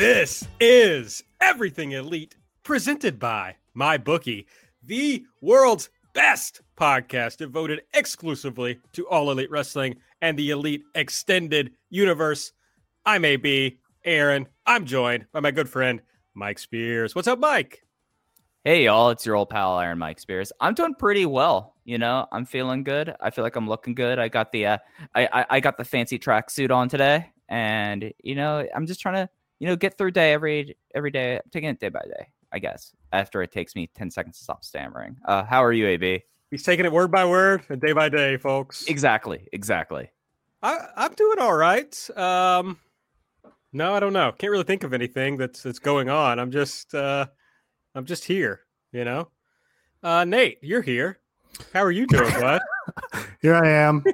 This is Everything Elite, presented by MyBookie, the world's best podcast devoted exclusively to all elite wrestling and the elite extended universe. I'm AB Aaron. I'm joined by my good friend Mike Spears. What's up, Mike? Hey y'all, it's your old pal Iron Mike Spears. I'm doing pretty well. You know, I'm feeling good. I feel like I'm looking good. I got the uh, I, I I got the fancy tracksuit on today, and you know, I'm just trying to you know get through day every every day. I'm taking it day by day, I guess. After it takes me ten seconds to stop stammering. Uh, how are you, AB? He's taking it word by word and day by day, folks. Exactly, exactly. I, I'm doing all right. Um, no, I don't know. Can't really think of anything that's that's going on. I'm just uh, I'm just here, you know. Uh, Nate, you're here. How are you doing, bud? Here I am.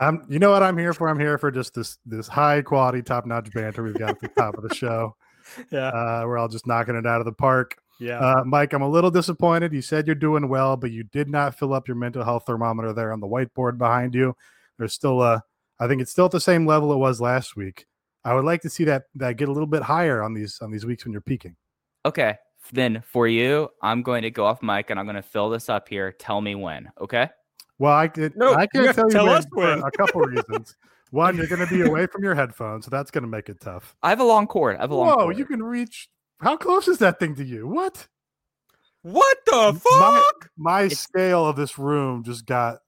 I'm. You know what I'm here for? I'm here for just this this high quality, top notch banter we've got at the top of the show. yeah, Uh, we're all just knocking it out of the park. yeah. Uh, Mike, I'm a little disappointed. You said you're doing well, but you did not fill up your mental health thermometer there on the whiteboard behind you. There's still a. I think it's still at the same level it was last week. I would like to see that that get a little bit higher on these on these weeks when you're peaking. Okay, then for you, I'm going to go off mic and I'm going to fill this up here. Tell me when. Okay. Well, I could. No, I can tell you tell when for a couple reasons. One, you're going to be away from your headphones, so that's going to make it tough. I have a long cord. I have a long Whoa, cord. you can reach. How close is that thing to you? What? what the My, fuck? my It's- scale of this room just got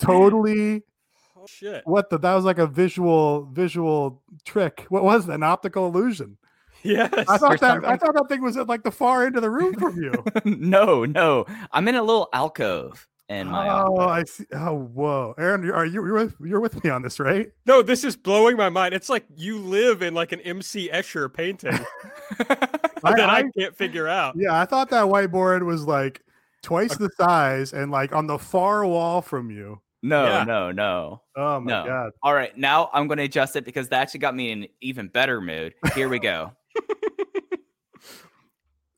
totally. Oh, shit. What the? That was like a visual visual trick. What was that? An optical illusion? Yes. I thought that. I thought that thing was at like the far end of the room from you. no, no. I'm in a little alcove in my oh, office. I see. Oh, whoa, Aaron, are you you're with, you're with me on this, right? No, this is blowing my mind. It's like you live in like an MC Escher painting that I, I- can't figure out. Yeah, I thought that whiteboard was like twice the size and like on the far wall from you. No, Yeah. no, no. Oh my No. god. All right, now I'm going to adjust it because that actually got me in an even better mood. Here we go.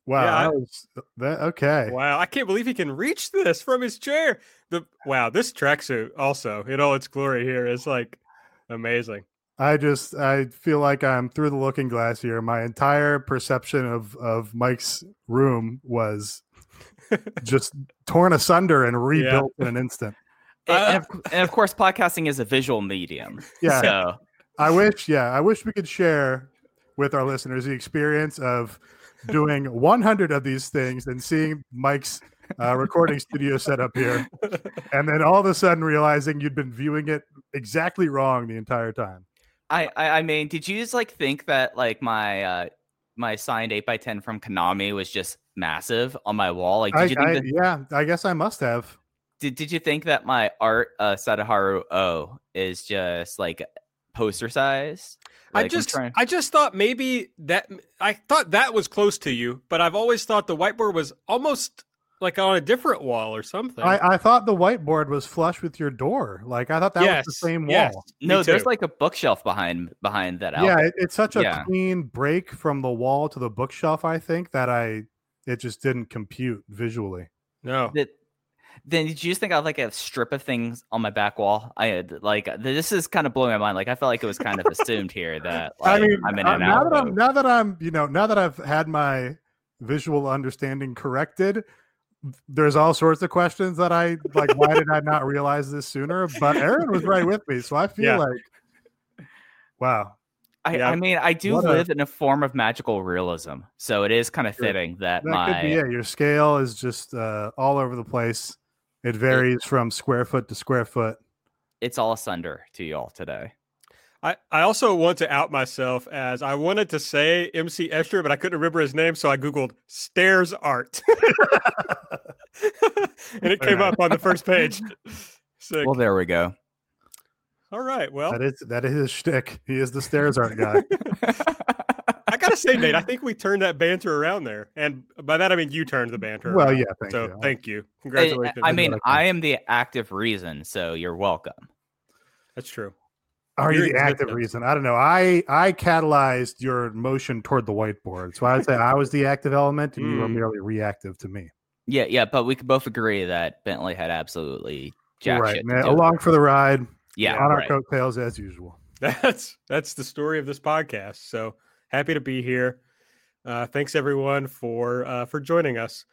Wow. Yeah, I- that was, that, okay. Wow, I can't believe he can reach this from his chair. The wow, this tracksuit also in all its glory here is like amazing. I just I feel like I'm through the looking glass here. My entire perception of of Mike's room was just torn asunder and rebuilt in an instant. And, and of, and of course, podcasting is a visual medium. Yeah. So I wish, yeah, I wish we could share with our listeners the experience of doing 100 of these things and seeing Mike's uh, recording studio set up here, and then all of a sudden realizing you'd been viewing it exactly wrong the entire time. I, I, I mean, did you just like think that like my uh my signed eight x ten from Konami was just massive on my wall? Like, did I, you think I- that, yeah, I guess I must have. did, did you think that my art uh Sadaharu O is just like poster size? I Like, I'm just trying- I just thought maybe that I thought that was close to you, but I've always thought the whiteboard was almost like on a different wall or something. I, I thought the whiteboard was flush with your door. Like I thought that was the same wall. yes, me no, there's like a bookshelf behind behind that. Yeah, it, it's such a Yeah. clean break from the wall to the bookshelf. I think that I it just didn't compute visually. no. That- then did you just think I have like a strip of things on my back wall? I had like this is kind of blowing my mind. Like I felt like it was kind of assumed here that like, I mean, I'm in uh, an now that I'm now that I'm you know now that I've had my visual understanding corrected, there's all sorts of questions that I like. why did I not realize this sooner? But Aaron was right with me, so I feel Yeah. like, wow, I, Yeah. I mean, I do What a- live in a form of magical realism, so it is kind of fitting that, That my could be it. Your scale is just uh, all over the place. It varies from square foot to square foot. it's all asunder to y'all today. I, I also want to out myself as I wanted to say MC Escher, but I couldn't remember his name, so I googled stairs art, and it came up on the first page. Sick. Well, there we go. All right. Well, That is that is his shtick. He is the stairs art guy. I gotta say, Nate, I think we turned that banter around there, and by that I mean you turned the banter. well, around. yeah, thank so you. thank you. I- Congratulations. I mean, I am the active reason, so you're welcome. that's true. Are you your the active reason? I don't know. I I catalyzed your motion toward the whiteboard, so I would say I was the active element, and you were Mm. merely reactive to me. Yeah, yeah, but we could both agree that Bentley had absolutely jack right, shit. to man, do. along for the ride, yeah, on our right. coattails as usual. That's that's the story of this podcast. So happy to be here. Uh, thanks everyone for uh, for joining us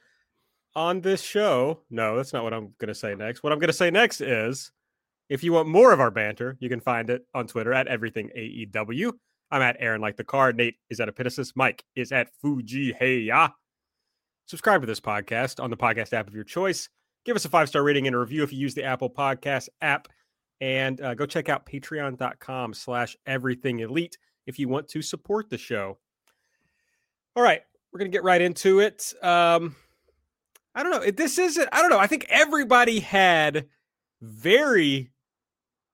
on this show. No, that's not what I'm going to say next. What I'm going to say next is, if you want more of our banter, you can find it on Twitter at everything AEW. I'm at Aaron like the car. Nate is at Epitasis. Mike is at Fuji Hey Ya. Subscribe to this podcast on the podcast app of your choice. Give us a five star rating and a review if you use the Apple Podcast app and uh, go check out patreon.com slash everything elite if you want to support the show all right we're gonna get right into it um i don't know this isn't i don't know i think everybody had very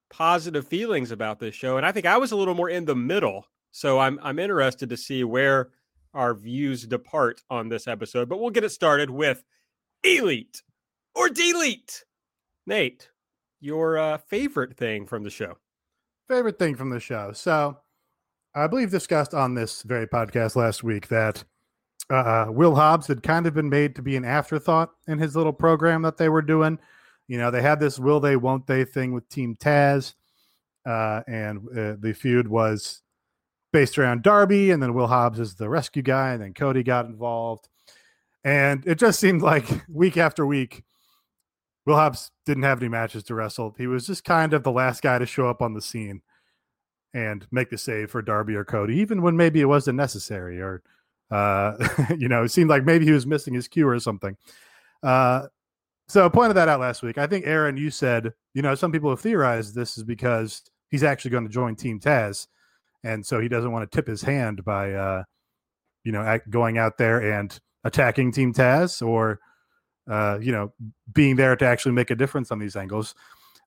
positive feelings about this show and i think i was a little more in the middle so i'm i'm interested to see where our views depart on this episode but we'll get it started with elite or delete nate your uh, favorite thing from the show. favorite thing from the show. So, I believe discussed on this very podcast last week that uh, Will Hobbs had kind of been made to be an afterthought in his little program that they were doing. You know, they had this will they, won't they thing with Team Taz, uh, and uh, the feud was based around Darby, and then Will Hobbs is the rescue guy, and then Cody got involved. And it just seemed like week after week, Will Hobbs didn't have any matches to wrestle. He was just kind of the last guy to show up on the scene and make the save for Darby or Cody, even when maybe it wasn't necessary, or uh, you know, it seemed like maybe he was missing his cue or something. Uh, so I pointed that out last week. I think Aaron, you said, you know, some people have theorized this is because he's actually going to join Team Taz, and so he doesn't want to tip his hand by, uh, you know, going out there and attacking Team Taz or uh, you know, being there to actually make a difference on these angles.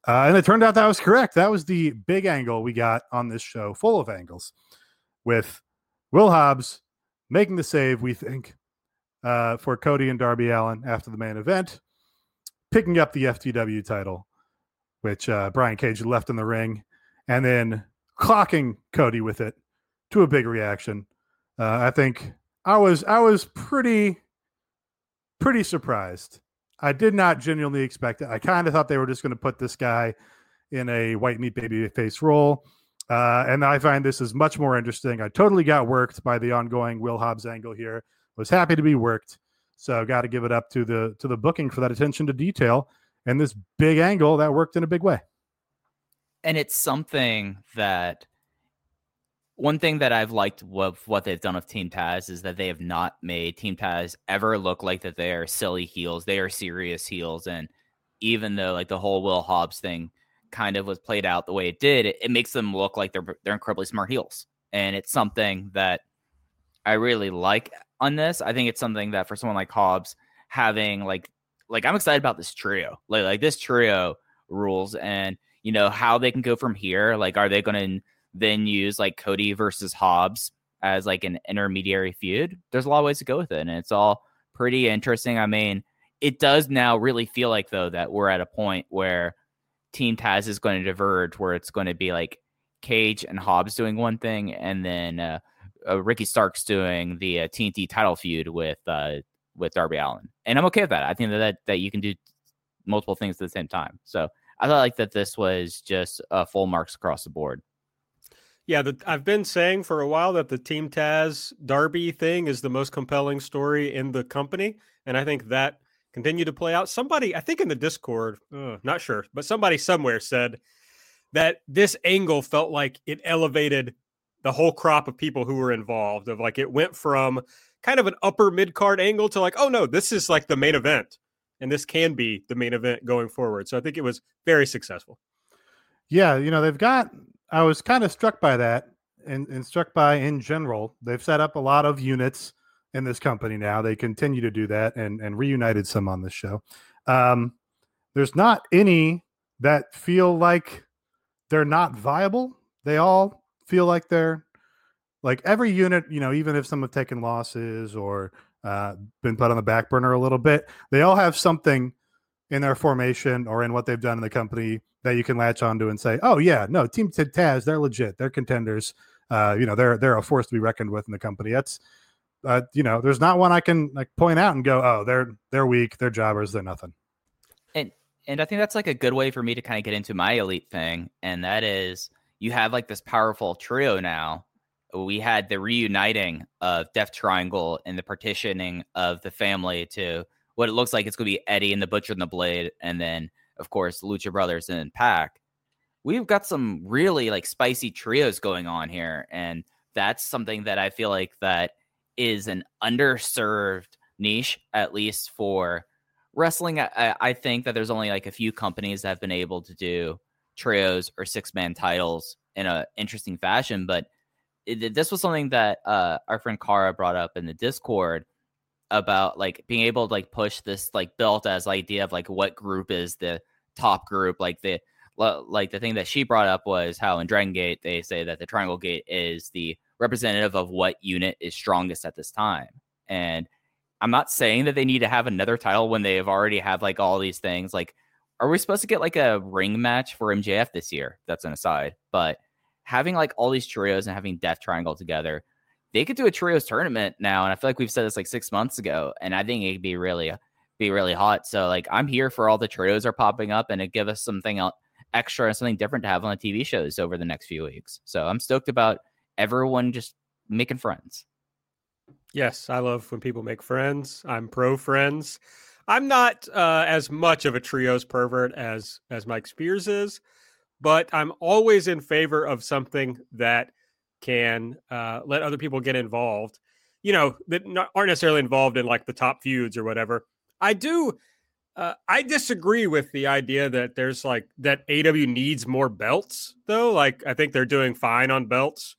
Uh, and it turned out that was correct. That was the big angle we got on this show, full of angles, with Will Hobbs making the save, we think, uh, for Cody and Darby Allin after the main event, picking up the FTW title, which uh, Brian Cage left in the ring, and then clocking Cody with it to a big reaction. Uh, I think I was I was pretty pretty surprised. I did not genuinely expect it. I kind of thought they were just going to put this guy in a white meat baby face role. Uh, and I find this is much more interesting. I totally got worked by the ongoing Will Hobbs angle here. Was happy to be worked. So got to give it up to the to the booking for that attention to detail and this big angle that worked in a big way. and it's something that one thing that I've liked with what they've done with Team Taz is that they have not made Team Taz ever look like that they are silly heels. They are serious heels. And even though like the whole Will Hobbs thing kind of was played out the way it did, it, it makes them look like they're they're incredibly smart heels. And it's something that I really like on this. I think it's something that for someone like Hobbs having like like I'm excited about this trio. Like like this trio rules and you know how they can go from here. Like are they to then use like Cody versus Hobbs as like an intermediary feud? There's a lot of ways to go with it and it's all pretty interesting. I mean, it does now really feel like though that we're at a point where Team Taz is going to diverge where it's going to be like Cage and Hobbs doing one thing and then uh, uh, Ricky Starks doing the uh, TNT title feud with uh, with Darby Allin, and I'm okay with that. I think that, that that you can do multiple things at the same time. So I thought like that this was just uh, full marks across the board. Yeah, the, I've been saying for a while that the Team Taz Darby thing is the most compelling story in the company, and I think that continued to play out. Somebody, I think in the Discord, uh, not sure, but somebody somewhere said that this angle felt like it elevated the whole crop of people who were involved. Of like it went from kind of an upper mid card angle to like, oh no, this is like the main event, and this can be the main event going forward. So I think it was very successful. Yeah, you know they've got. I was kind of struck by that, and, and struck by in general. They've set up a lot of units in this company now. They continue to do that, and and reunited some on this show. Um, there's not any that feel like they're not viable. They all feel like they're like every unit, you know, even if some have taken losses or uh, been put on the back burner a little bit, they all have something in their formation or in what they've done in the company that you can latch onto and say, "Oh yeah, no, Team Taz, they're legit, they're contenders. Uh, you know, they're they're a force to be reckoned with in the company." That's, uh, you know, there's not one I can like point out and go, "Oh, they're they're weak, they're jobbers, they're nothing." And and I think that's like a good way for me to kind of get into my elite thing, and that is you have like this powerful trio now. We had the reuniting of Death Triangle and the partitioning of the family to what it looks like it's going to be Eddie and the Butcher and the Blade, and then of course Lucha Brothers and PAC. We've got some really like spicy trios going on here, and that's something that I feel like that is an underserved niche, at least for wrestling. I, I think that there's only like a few companies that have been able to do trios or six man titles in a interesting fashion, but it, this was something that uh, our friend Kara brought up in the Discord about like being able to like push this like built as idea of like what group is the top group like the like the thing that she brought up was how in Dragon Gate they say that the Triangle Gate is the representative of what unit is strongest at this time. And I'm not saying that they need to have another title when they have already have like all these things. Like, are we supposed to get like a ring match for MJF this year? That's an aside. But having like all these trios and having Death Triangle together, they could do a trios tournament now, and I feel like we've said this like six months ago, and I think it'd be really be really hot. So like I'm here for all the trios are popping up, and it give us something else extra and something different to have on the TV shows over the next few weeks. So I'm stoked about everyone just making friends. Yes, I love when people make friends. I'm pro friends. I'm not uh, as much of a trios pervert as as Mike Spears is, but I'm always in favor of something that can uh, let other people get involved. You know, that not, aren't necessarily involved in like the top feuds or whatever. I do. Uh, I disagree with the idea that there's like that AEW needs more belts, though. Like, I think they're doing fine on belts.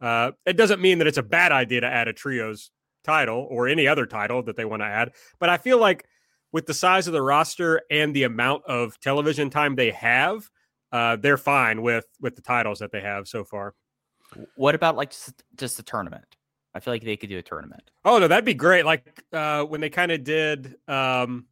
Uh, it doesn't mean that it's a bad idea to add a trios title or any other title that they want to add. But I feel like with the size of the roster and the amount of television time they have, uh, they're fine with with the titles that they have so far. What about like just, just a tournament? I feel like they could do a tournament. Oh no, that'd be great. Like uh, when they kind of did, um,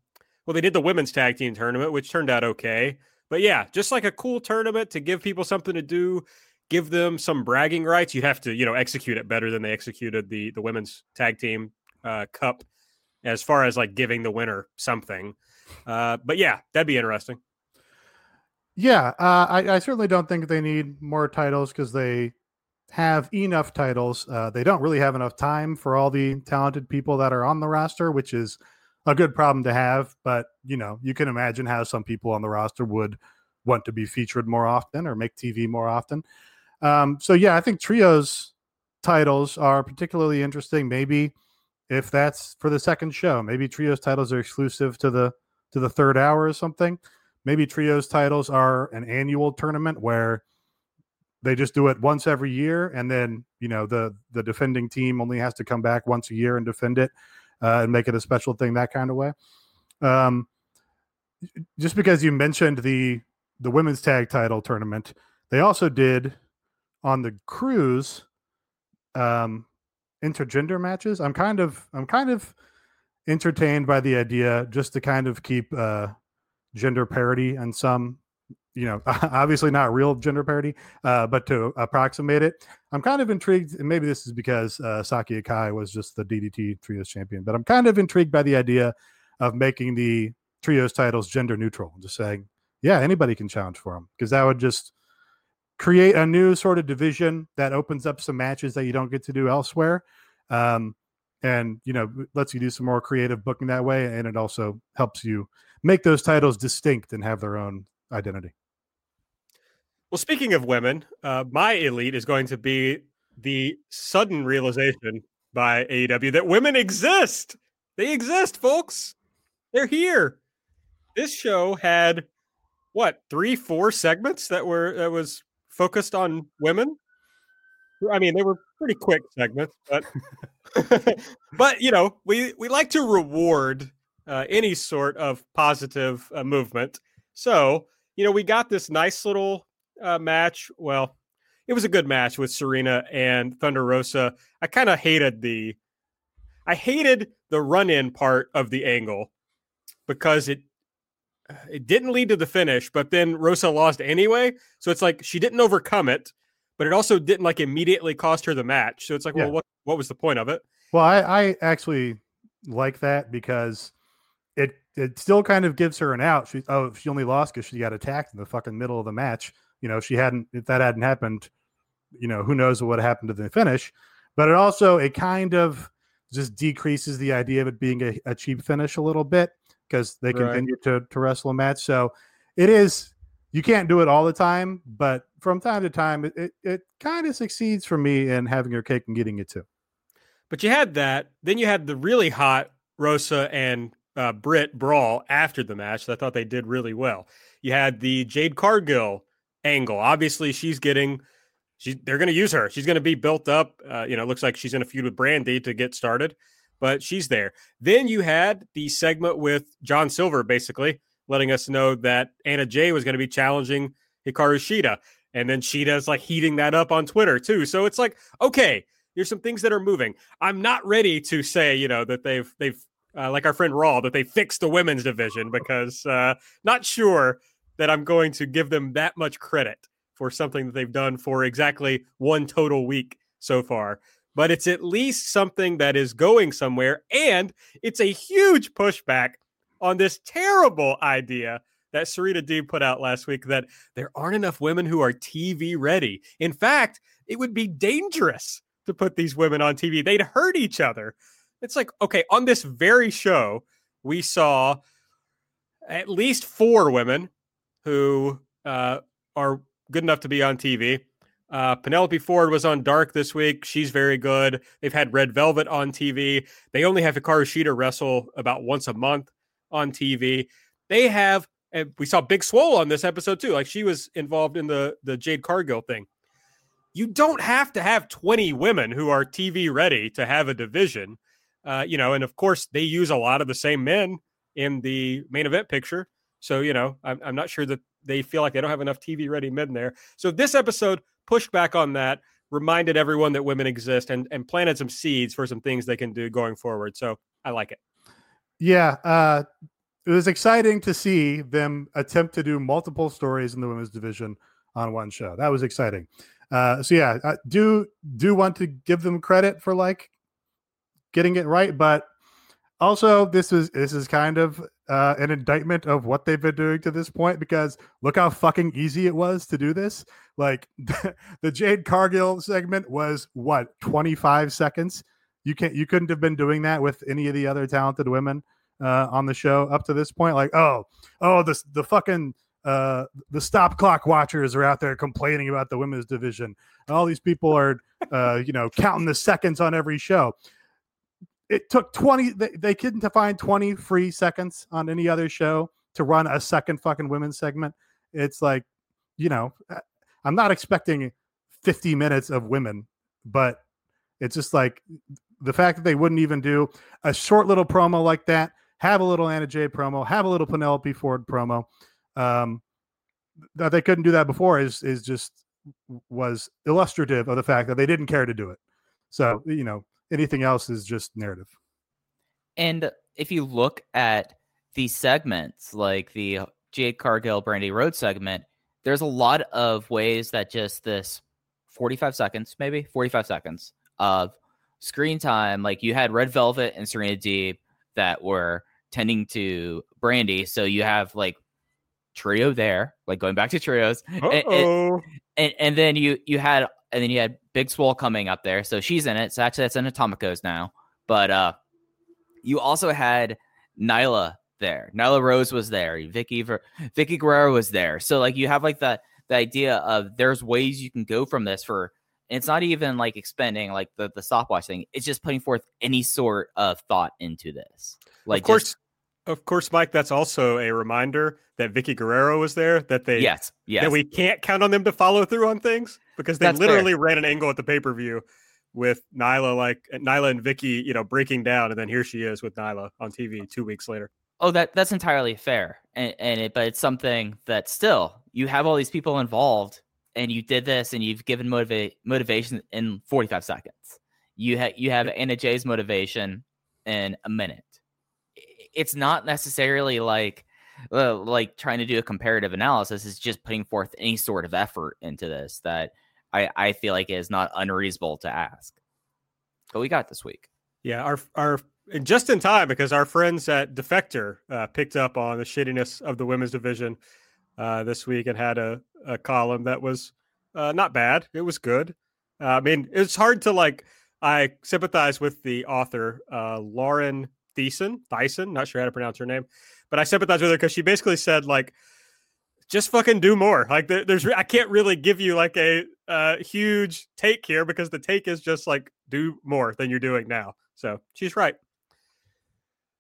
well, they did the women's tag team tournament, which turned out okay. But yeah, just like a cool tournament to give people something to do, give them some bragging rights. You'd have to, you know, execute it better than they executed the the women's tag team uh, cup, as far as like giving the winner something. Uh, but yeah, that'd be interesting. Yeah, uh, I, I certainly don't think they need more titles because they have enough titles. Uh, they don't really have enough time for all the talented people that are on the roster, which is a good problem to have. But you know, you can imagine how some people on the roster would want to be featured more often or make TV more often. Um, so yeah, I think trios titles are particularly interesting. Maybe if that's for the second show, maybe trios titles are exclusive to the to the third hour or something. Maybe trios titles are an annual tournament where they just do it once every year and then you know the the defending team only has to come back once a year and defend it uh, and make it a special thing that kind of way. Um, just because you mentioned the the women's tag title tournament they also did on the cruise um intergender matches. I'm kind of i'm kind of entertained by the idea just to kind of keep uh gender parity and some you know, obviously not real gender parity, uh, but to approximate it. I'm kind of intrigued, and maybe this is because uh, Saki Akai was just the DDT Trios champion, but I'm kind of intrigued by the idea of making the Trios titles gender neutral, just saying, yeah, anybody can challenge for them, because that would just create a new sort of division that opens up some matches that you don't get to do elsewhere. Um, and you know lets you do some more creative booking that way and it also helps you make those titles distinct and have their own identity well, speaking of women, uh, my elite is going to be the sudden realization by AEW that women exist. They exist, folks. They're here. This show had what three, four segments that were that was focused on women. I mean, they were pretty quick segments, but but you know, we we like to reward uh, any sort of positive uh, movement. So you know, we got this nice little uh, match. Well, it was a good match with Serena and Thunder Rosa. I kind of hated the I hated the run-in part of the angle because it it didn't lead to the finish, but then Rosa lost anyway. So it's like she didn't overcome it, but it also didn't like immediately cost her the match. So it's like, yeah. well, what what was the point of it? Well, I, I actually like that because it it still kind of gives her an out. She oh she only lost because she got attacked in the fucking middle of the match. You know, she hadn't if that hadn't happened, you know, who knows what happened to the finish. But it also it kind of just decreases the idea of it being a, a cheap finish a little bit because they right. continue to to wrestle a match. So it is you can't do it all the time, but from time to time it it, it kind of succeeds for me in having your cake and getting it too. But you had that. Then you had the really hot Rosa and uh, Britt brawl after the match. That I thought they did really well. You had the Jade Cargill angle. Obviously, she's getting. She's, they're going to use her. She's going to be built up. Uh, you know, looks like she's in a feud with Brandi to get started, but she's there. Then you had the segment with John Silver, basically letting us know that Anna Jay was going to be challenging Hikaru Shida, and then Shida's like heating that up on Twitter too. So it's like, okay, there's some things that are moving. I'm not ready to say, you know, that they've they've uh, like our friend Raw that they fixed the women's division because uh, not sure that I'm going to give them that much credit for something that they've done for exactly one total week so far. But it's at least something that is going somewhere, and it's a huge pushback on this terrible idea that Serena Deeb put out last week that there aren't enough women who are TV ready. In fact, it would be dangerous to put these women on TV. They'd hurt each other. It's like, okay, on this very show, we saw at least four women who uh, are good enough to be on TV. Uh, Penelope Ford was on Dark this week. She's very good. They've had Red Velvet on TV. They only have Hikaru Shida wrestle about once a month on TV. They have, and we saw Big Swole on this episode too. Like she was involved in the the Jade Cargill thing you don't have to have 20 women who are TV ready to have a division. Uh, you know, and of course, they use a lot of the same men in the main event picture. So, you know, I'm, I'm not sure that they feel like they don't have enough TV ready men there. So, this episode pushed back on that, reminded everyone that women exist, and, and planted some seeds for some things they can do going forward. So, I like it. Yeah. Uh, it was exciting to see them attempt to do multiple stories in the women's division on one show. That was exciting. Uh, so yeah, I do do want to give them credit for like getting it right, but also this is this is kind of uh, an indictment of what they've been doing to this point because look how fucking easy it was to do this. Like the Jade Cargill segment was what 25 seconds. You can't you couldn't have been doing that with any of the other talented women uh, on the show up to this point. Like oh oh the the fucking uh, the stop clock watchers are out there complaining about the women's division. All these people are, uh, you know, counting the seconds on every show. It took 20, they, they couldn't find 20 free seconds on any other show to run a second fucking women's segment. It's like, you know, I'm not expecting 50 minutes of women, but it's just like the fact that they wouldn't even do a short little promo like that, have a little Anna Jay promo, have a little Penelope Ford promo um, that they couldn't do that before is is just was illustrative of the fact that they didn't care to do it. So you know anything else is just narrative. And if you look at these segments, like the Jade Cargill Brandi Rhodes segment, there's a lot of ways that just this 45 seconds, maybe 45 seconds of screen time, like you had Red Velvet and Serena Deeb that were tending to Brandi. So you have like trio there, like going back to trios, and, and, and, then you you had and then you had Big Swole coming up there, so she's in it. So actually, that's in Atomicos now. But uh, you also had Nyla there. Nyla Rose was there. Vicky Vickie Guerrero was there. So like you have like the the idea of there's ways you can go from this for And it's not even like expending like the, the stopwatch thing. It's just putting forth any sort of thought into this. Like of course, just, of course, Mike. That's also a reminder that Vickie Guerrero was there. That they yes, yes. that we can't count on them to follow through on things because they That's literally fair. ran an angle at the pay per view with Nyla, like Nyla and Vickie, you know, breaking down, and then here she is with Nyla on TV two weeks later. Oh, that that's entirely fair, and, and it, but it's something that still you have all these people involved, and you did this, and you've given motivate motivation in forty five seconds. You have you have Anna Jay's motivation in a minute. It's not necessarily like uh, like trying to do a comparative analysis. It's just putting forth any sort of effort into this that I I feel like is not unreasonable to ask. But we got this week. Yeah, our our just in time because our friends at Defector uh, picked up on the shittiness of the women's division uh, this week and had a, a column that was uh, not bad. It was good. Uh, I mean, it's hard to like. I sympathize with the author, uh, Lauren Thiessen. Thyssen, not sure how to pronounce her name, but I sympathize with her because she basically said like, just fucking do more. Like, there, there's I can't really give you like a uh, huge take here because the take is just like do more than you're doing now. So she's right.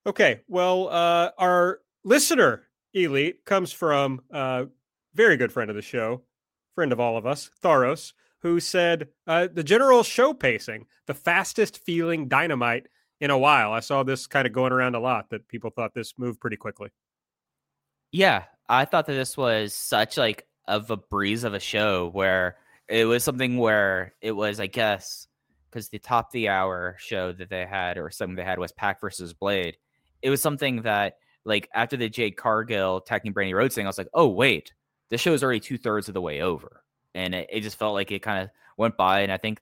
Okay, well, uh, our listener elite comes from a very good friend of the show, friend of all of us, Tharos, who said uh, the general show pacing, the fastest feeling dynamite in a while. I saw this kind of going around a lot that people thought this moved pretty quickly. Yeah, I thought that this was such like of a breeze of a show where it was something where it was, I guess, because the top of the hour show that they had or something they had was PAC versus Blade. It was something that like after the Jade Cargill attacking Brandi Rhodes thing, I was like, oh wait, this show is already two thirds of the way over, and it, it just felt like it kind of went by. And I think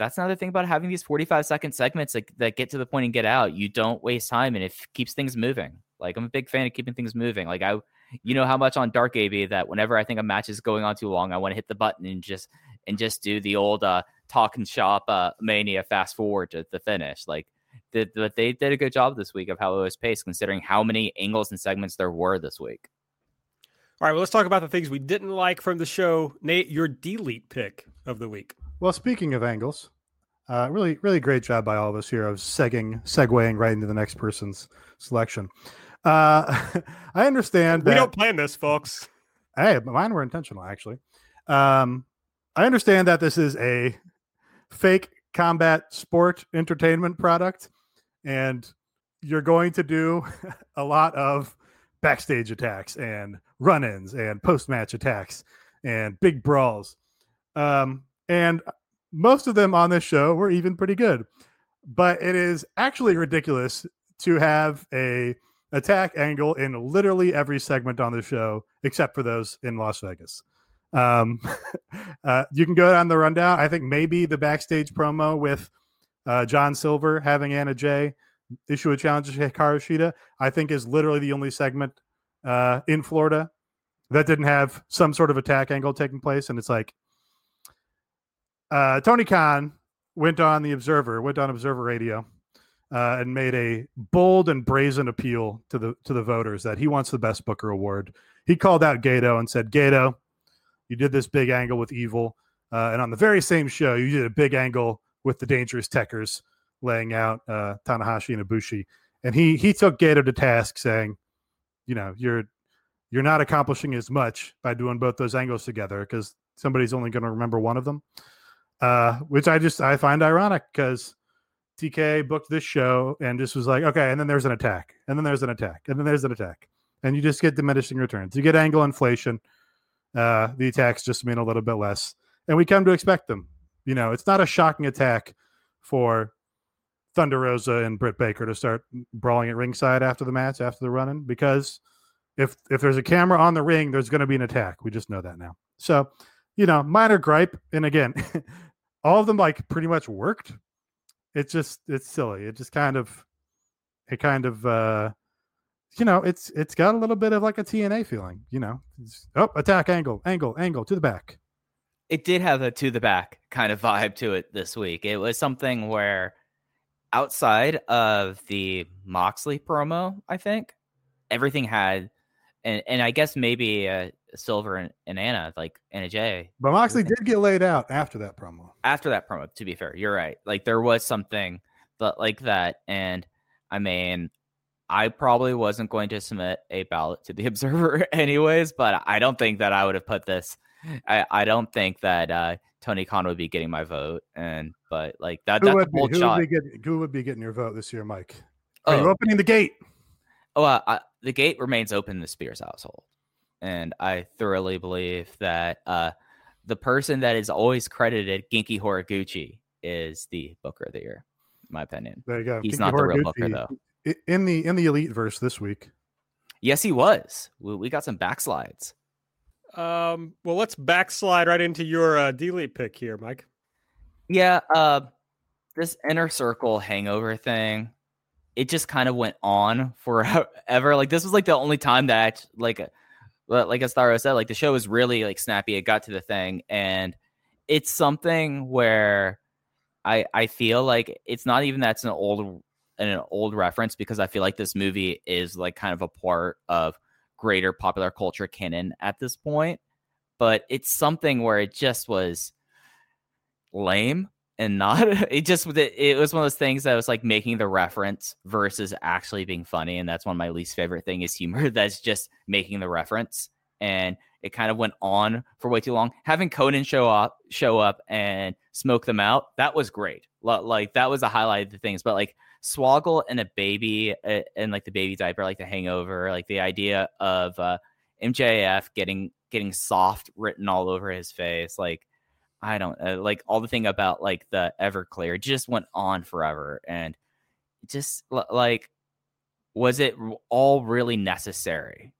that's another thing about having these forty five second segments like, that get to the point and get out. You don't waste time, and it keeps things moving. Like I'm a big fan of keeping things moving. Like I you know how much on Dark AB that whenever I think a match is going on too long, I want to hit the button and just and just do the old uh talk and shop uh mania fast forward to the finish. Like the, the, they did a good job this week of how it was paced, considering how many angles and segments there were this week. All right, well, let's talk about the things we didn't like from the show. Nate, your delete pick of the week. Well, speaking of angles, uh, really, really great job by all of us here of segging, segueing right into the next person's selection. Uh, I understand That, We don't plan this, folks. Hey, mine were intentional, actually. Um, I understand that this is a fake combat sport entertainment product, and you're going to do a lot of backstage attacks and run-ins and post-match attacks and big brawls. Um, and most of them on this show were even pretty good. But it is actually ridiculous to have a attack angle in literally every segment on the show except for those in Las Vegas. Um, uh, you can go down the rundown. I think maybe the backstage promo with uh, John Silver having Anna Jay issue a challenge to Hikaru Shida, I think is literally the only segment uh, in Florida that didn't have some sort of attack angle taking place. And it's like uh, Tony Khan went on the Observer, went on Observer Radio, uh, and made a bold and brazen appeal to the to the voters that he wants the best Booker award. He called out Gedo and said, "Gedo, you did this big angle with Evil, uh, and on the very same show, you did a big angle with the Dangerous Tekkers, laying out uh, Tanahashi and Ibushi." And he he took Gedo to task, saying, "You know, you're you're not accomplishing as much by doing both those angles together because somebody's only going to remember one of them." Uh, which I just I find ironic because TK booked this show and just was like, okay, and then there's an attack, and then there's an attack, and then there's an attack, and you just get diminishing returns. You get angle inflation. Uh, the attacks just mean a little bit less, and we come to expect them. You know, it's not a shocking attack for Thunder Rosa and Britt Baker to start brawling at ringside after the match, after the run-in, because if if there's a camera on the ring, there's going to be an attack. We just know that now. So, you know, minor gripe, and again, all of them like pretty much worked. It's just it's silly. It just kind of it kind of uh you know it's it's got a little bit of like a tna feeling you know? It's, oh attack angle angle angle to the back. It did have a to the back kind of vibe to it this week. It was something where outside of the Moxley promo, I think everything had, and and I guess maybe uh, Silver and, and Anna, like Anna Jay. But Moxley did get laid out after that promo. After that promo, to be fair, you're right. Like there was something that like that, and I mean, I probably wasn't going to submit a ballot to the Observer anyways, but I don't think that I would have put this. I, I don't think that uh, Tony Khan would be getting my vote, and but like that Who that's a would, be, who, shot. would be getting, who would be getting your vote this year, Mike? Are Oh. you opening the gate? Oh, uh, uh, the gate remains open in the Spears household, and I thoroughly believe that uh, the person that is always credited Genki Horiguchi is the Booker of the Year, in my opinion. There you go. He's Genki not the real Booker, though. In the in the elite verse this week. Yes, he was. We, we got some backslides. Um, well, let's backslide right into your uh, delete pick here, Mike. Yeah, uh, this inner circle hangover thing, it just kind of went on forever. Like this was like the only time that act- like uh, well, like as Tharo said, like the show was really like snappy. It got to the thing, and it's something where I I feel like it's not even that's an old an old reference because I feel like this movie is like kind of a part of greater popular culture canon at this point. But it's something where it just was lame and not it just it, was one of those things that was like making the reference versus actually being funny and that's one of my least favorite thing is humor that's just making the reference and it kind of went on for way too long. Having Konnan show up show up and smoke them out that was great. Like that was a highlight of the things but like swoggle and a baby uh, and like the baby diaper like the hangover like the idea of uh mjf getting getting soft written all over his face like I don't uh, like all the thing about like the Everclear just went on forever and just like was it all really necessary?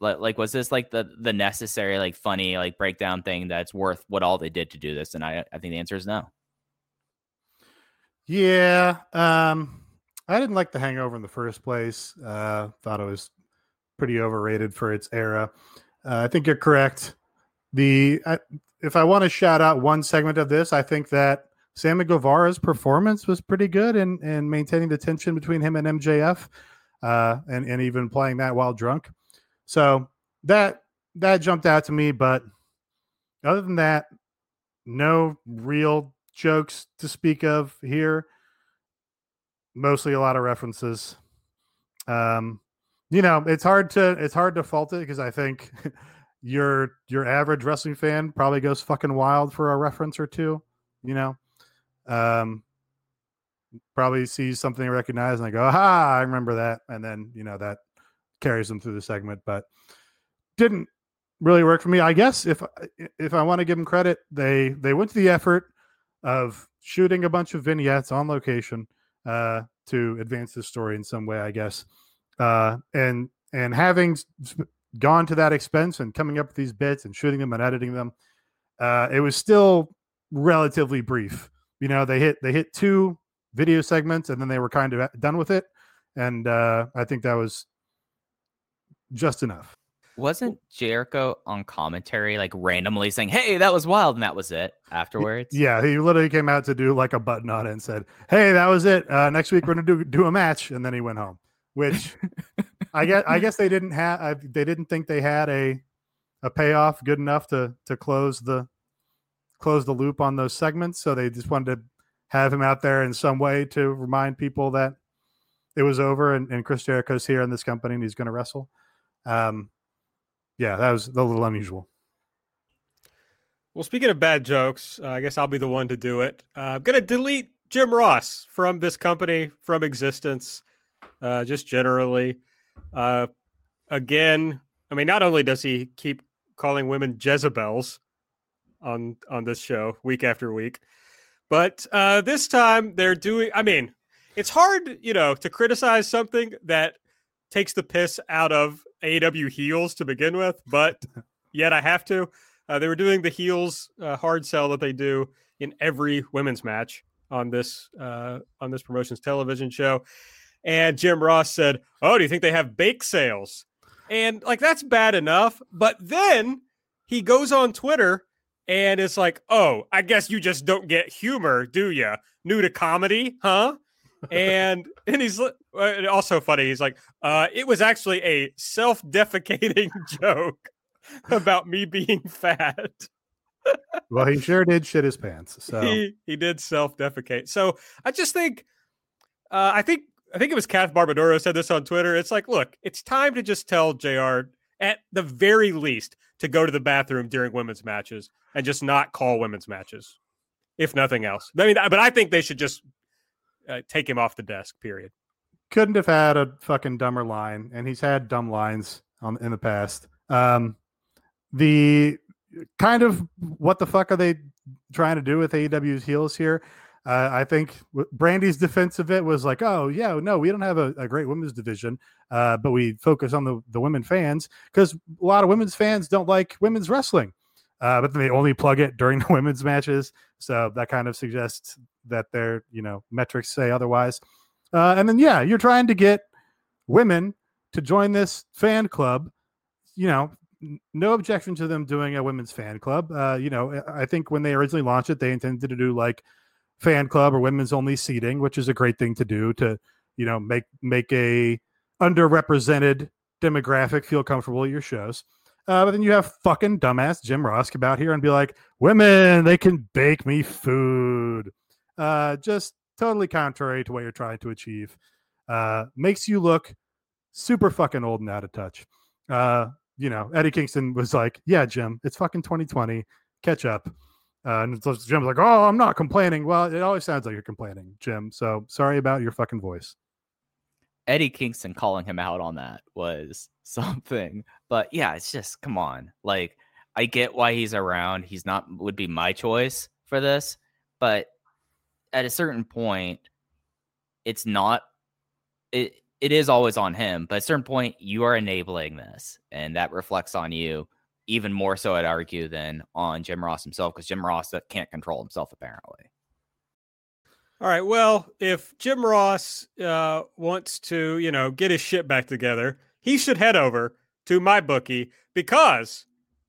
Like like was this like the the necessary like funny like breakdown thing that's worth what all they did to do this? And I I think the answer is no. Yeah. Um, I didn't like the hangover in the first place. Uh, thought it was pretty overrated for its era. Uh, I think you're correct. The I, if I want to shout out one segment of this, I think that Sammy Guevara's performance was pretty good in, in maintaining the tension between him and MJF, uh, and and even playing that while drunk. So that that jumped out to me. But other than that, no real jokes to speak of here. Mostly a lot of references. Um, you know, it's hard to it's hard to fault it because I think your your average wrestling fan probably goes fucking wild for a reference or two. You know, um, probably sees something recognized and they go, "Ha, I remember that," and then you know that carries them through the segment. But didn't really work for me. I guess if if I want to give them credit, they they went to the effort of shooting a bunch of vignettes on location uh, to advance the story in some way. I guess, uh, and and having gone to that expense and coming up with these bits and shooting them and editing them, uh, it was still relatively brief. You know, they hit they hit two video segments and then they were kind of done with it, and uh, I think that was just enough. Wasn't Jericho on commentary like randomly saying, "Hey, that was wild," and that was it afterwards? Yeah, he literally came out to do like a button on it and said, "Hey, that was it. Uh, next week we're gonna do do a match," and then he went home. Which I guess I guess they didn't have they didn't think they had a a payoff good enough to to close the close the loop on those segments, so they just wanted to have him out there in some way to remind people that it was over and, and Chris Jericho's here in this company and he's going to wrestle. Um, yeah, that was a little unusual. Well, speaking of bad jokes, uh, I guess I'll be the one to do it. Uh, I'm going to delete Jim Ross from this company, from existence, uh, just generally. Uh, again, I mean, not only does he keep calling women Jezebels on on this show week after week, but uh, this time they're doing. I mean, it's hard, you know, to criticize something that takes the piss out of AEW heels to begin with, but yet I have to. Uh, they were doing the heels uh, hard sell that they do in every women's match on this uh, on this promotion's television show. And Jim Ross said, "Oh, do you think they have bake sales?" And like that's bad enough, but then he goes on Twitter and it's like, "Oh, I guess you just don't get humor, do you? New to comedy, huh?" and and he's uh, also funny. He's like, uh, "It was actually a self-defecating joke." about me being fat. well, he sure did shit his pants. So he he did self defecate. So I just think, uh, I think I think it was Kath Barbadoro said this on Twitter. It's like, look, it's time to just tell Jr. at the very least to go to the bathroom during women's matches and just not call women's matches, if nothing else. I mean, but I think they should just uh, take him off the desk. Period. Couldn't have had a fucking dumber line, and he's had dumb lines on in the past. Um, the kind of what the fuck are they trying to do with AEW's heels here? Uh, I think Brandi's defense of it was like, oh yeah, no, we don't have a, a great women's division, uh, but we focus on the the women fans because a lot of women's fans don't like women's wrestling, uh, but they only plug it during the women's matches, so that kind of suggests that their you know metrics say otherwise. Uh, and then yeah, you're trying to get women to join this fan club. You know, no objection to them doing a women's fan club. Uh, you know, I think when they originally launched it, they intended to do like fan club or women's only seating, which is a great thing to do to, you know, make make a underrepresented demographic feel comfortable at your shows. Uh, but then you have fucking dumbass Jim Ross come out here and be like, women, they can bake me food. Uh, just totally contrary to what you're trying to achieve. Uh, makes you look super fucking old and out of touch. Uh, you know, Eddie Kingston was like, yeah, Jim, it's fucking 2020. Catch up. Uh, and so Jim's like, "Oh, I'm not complaining." Well, it always sounds like you're complaining, Jim. So sorry about your fucking voice. Eddie Kingston calling him out on that was something, but yeah, it's just come on. Like, I get why he's around. He's not would be my choice for this, but at a certain point, it's not. It it is always on him, but at a certain point, you are enabling this, and that reflects on you even more so, I'd argue, than on Jim Ross himself, because Jim Ross can't control himself apparently. All right. Well, if Jim Ross uh, wants to, you know, get his shit back together, he should head over to MyBookie because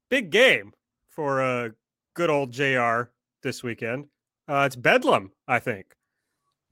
big game for a uh, good old JR this weekend. Uh, it's Bedlam, I think.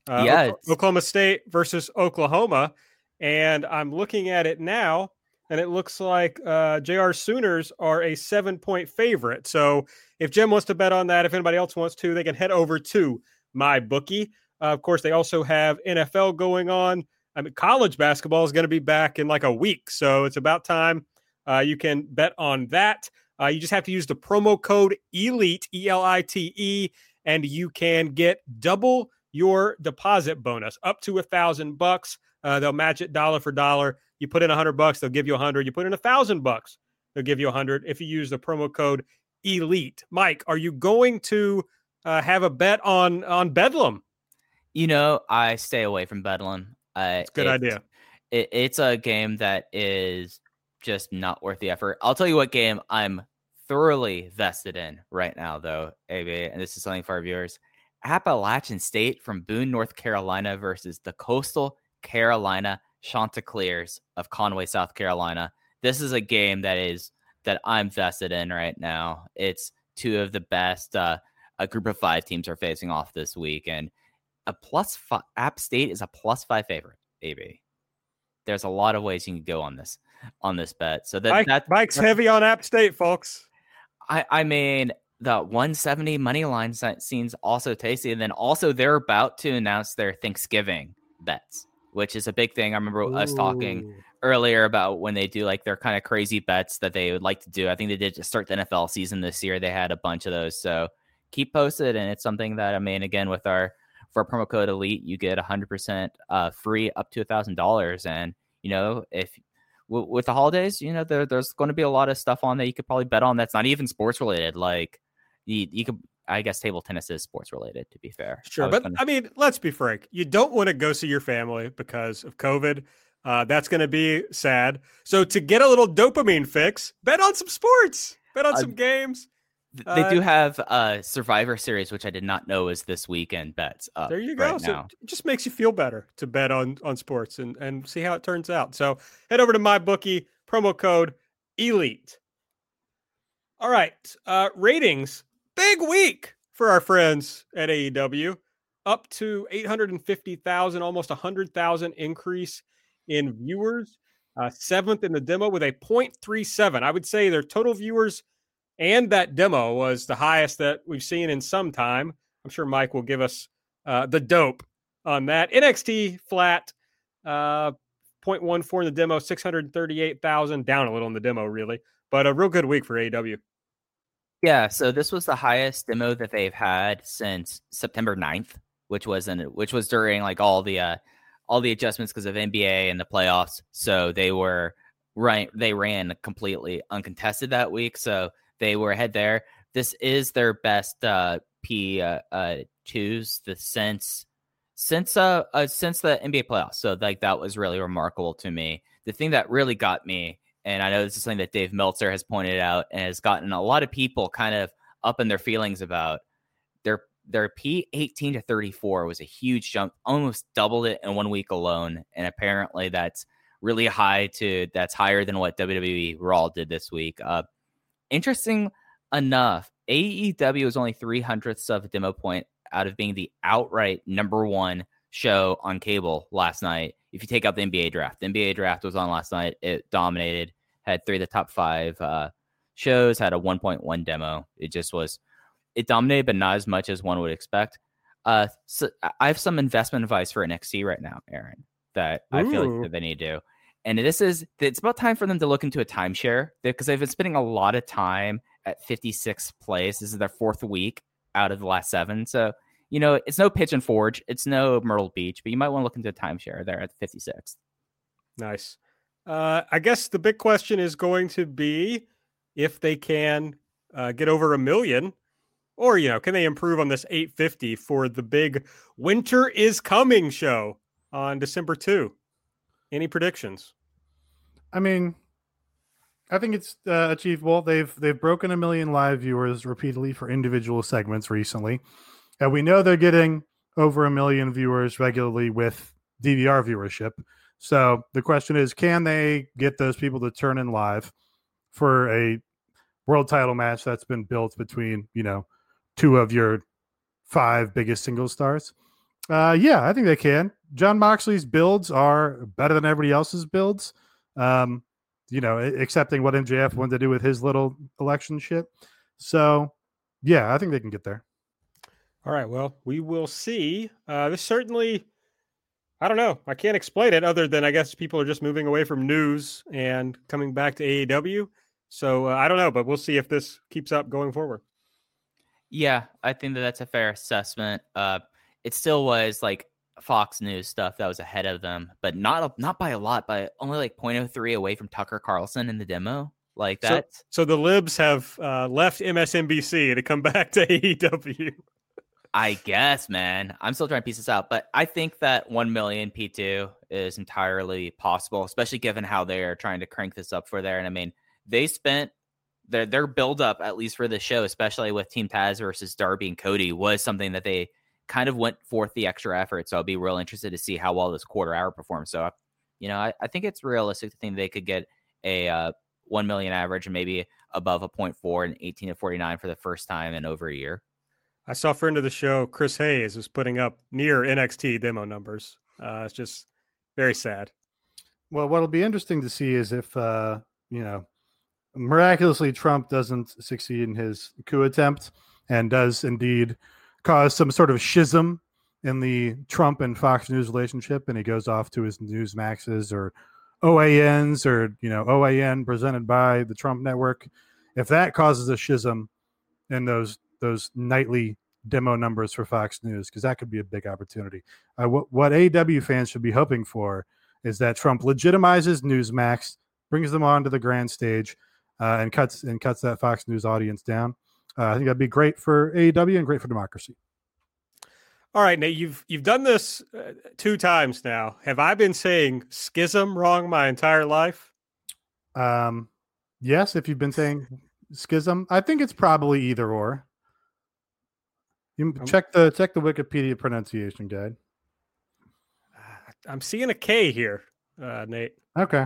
Uh, yeah, Oklahoma State versus Oklahoma, and I'm looking at it now and it looks like uh, JR Sooners are a seven point favorite. So if Jim wants to bet on that, if anybody else wants to, they can head over to MyBookie. Uh, of course, they also have NFL going on. I mean, college basketball is going to be back in like a week, so it's about time uh, you can bet on that. Uh, you just have to use the promo code ELITE E L I T E, and you can get double your deposit bonus up to a thousand bucks. Uh, they'll match it dollar for dollar. You put in a hundred bucks, they'll give you a hundred. You put in a thousand bucks, they'll give you a hundred if you use the promo code Elite. Mike, are you going to uh, have a bet on on Bedlam? You know, I stay away from Bedlam. Uh, it's a good idea. It, it's a game that is just not worth the effort. I'll tell you what game I'm thoroughly vested in right now, though, AB, and this is something for our viewers. Appalachian State from Boone, North Carolina versus the Coastal Carolina Chanticleers of Conway, South Carolina. This is a game that is that I'm vested in right now. It's two of the best uh, a group of five teams are facing off this week, and a plus five, App State is a plus five favorite. AB. There's a lot of ways you can go on this on this bet. So that, Mike, that Mike's heavy on App State, folks. I I mean the 170 money line seems also tasty, and then also they're about to announce their Thanksgiving bets which is a big thing. I remember Ooh. us talking earlier about when they do like their kind of crazy bets that they would like to do. I think they did to start the NFL season this year. They had a bunch of those. So keep posted. And it's something that, I mean, again, with our, for promo code elite, you get 100% uh, free up to a thousand dollars. And, you know, if w- with the holidays, you know, there, there's going to be a lot of stuff on that you could probably bet on. That's not even sports related. Like you, you could I guess table tennis is sports related, to be fair. Sure, I but gonna... I mean, let's be frank. You don't want to go see your family because of COVID. Uh, that's going to be sad. So to get a little dopamine fix, bet on some sports, bet on uh, some games. They do uh, have a Survivor Series, which I did not know is this weekend bets. there you go. Right so it just makes you feel better to bet on on sports and and see how it turns out. So head over to MyBookie promo code Elite. All right, uh, ratings big week for our friends at AEW. Up to 850,000, almost 100,000 increase in viewers. uh, seventh in the demo with a 0.37. I would say their total viewers and that demo was the highest that we've seen in some time. I'm sure Mike will give us uh, the dope on that. NXT flat, uh, 0.14 in the demo, 638,000, down a little in the demo, really, but a real good week for AEW. Yeah, so this was the highest demo that they've had since September 9th, which was in which was during like all the uh all the adjustments because of NBA and the playoffs. So they were right they ran completely uncontested that week. So they were ahead there. This is their best uh P uh, uh twos the since since uh, uh since the NBA playoffs. So like that was really remarkable to me. The thing that really got me, and I know this is something that Dave Meltzer has pointed out and has gotten a lot of people kind of up in their feelings about their their P 18 to 34 was a huge jump, almost doubled it in one week alone. And apparently that's really high to that's higher than what WWE Raw did this week. Uh interesting enough, AEW was only three hundredths of a demo point out of being the outright number one show on cable last night. If you take out the NBA draft, the NBA draft was on last night. It dominated, had three of the top five uh, shows, had a 1.1 demo. It just was, it dominated, but not as much as one would expect. Uh, so I have some investment advice for NXT right now, Aaron, that Ooh. I feel like they need to do. And this is, it's about time for them to look into a timeshare because they've been spending a lot of time at 56th place. This is their fourth week out of the last seven. So, you know, it's no Pigeon Forge, it's no Myrtle Beach, but you might want to look into a timeshare there at the 56th. Nice. Uh, I guess the big question is going to be if they can uh, get over a million, or you know, can they improve on this 850 for the big Winter is Coming show on December 2? Any predictions? I mean, I think it's uh, achievable. They've they've broken a million live viewers repeatedly for individual segments recently, and we know they're getting over a million viewers regularly with DVR viewership. So the question is, can they get those people to turn in live for a world title match that's been built between you know two of your five biggest single stars? Uh, yeah, I think they can. Jon Moxley's builds are better than everybody else's builds. Um, you know, accepting what MJF wanted to do with his little election shit. So, yeah, I think they can get there. All right. Well, we will see. Uh, this certainly, I don't know. I can't explain it other than I guess people are just moving away from news and coming back to AEW. So uh, I don't know, but we'll see if this keeps up going forward. Yeah, I think that that's a fair assessment. Uh, it still was like Fox News stuff that was ahead of them, but not not by a lot, but only like 0.03 away from Tucker Carlson in the demo. Like that. So, so the libs have uh, left MSNBC to come back to AEW. I guess, man. I'm still trying to piece this out, but I think that 1 million P2 is entirely possible, especially given how they are trying to crank this up for there. And I mean, they spent their their build up at least for the show, especially with Team Taz versus Darby and Cody, was something that they kind of went forth the extra effort. So I'll be real interested to see how well this quarter hour performs. So, you know, I, I think it's realistic to think they could get a uh, 1 million average and maybe above a 0.4 and 18 to 49 for the first time in over a year. I saw friend of the show, Chris Hayes, was putting up near NXT demo numbers. Uh, it's just very sad. Well, what'll be interesting to see is if, uh, you know, miraculously Trump doesn't succeed in his coup attempt and does indeed cause some sort of schism in the Trump and Fox News relationship, and he goes off to his Newsmaxes or OANs or you know OAN presented by the Trump network. If that causes a schism in those those nightly demo numbers for Fox News, because that could be a big opportunity. Uh, what what AW fans should be hoping for is that Trump legitimizes Newsmax, brings them onto the grand stage, uh, and cuts and cuts that Fox News audience down. Uh, I think that'd be great for AEW and great for democracy. All right, Nate, you've you've done this uh, two times now. Have I been saying schism wrong my entire life? Um, yes. If you've been saying schism, I think it's probably either or. You check the check the Wikipedia pronunciation guide. I'm seeing a K here, uh, Nate. Okay,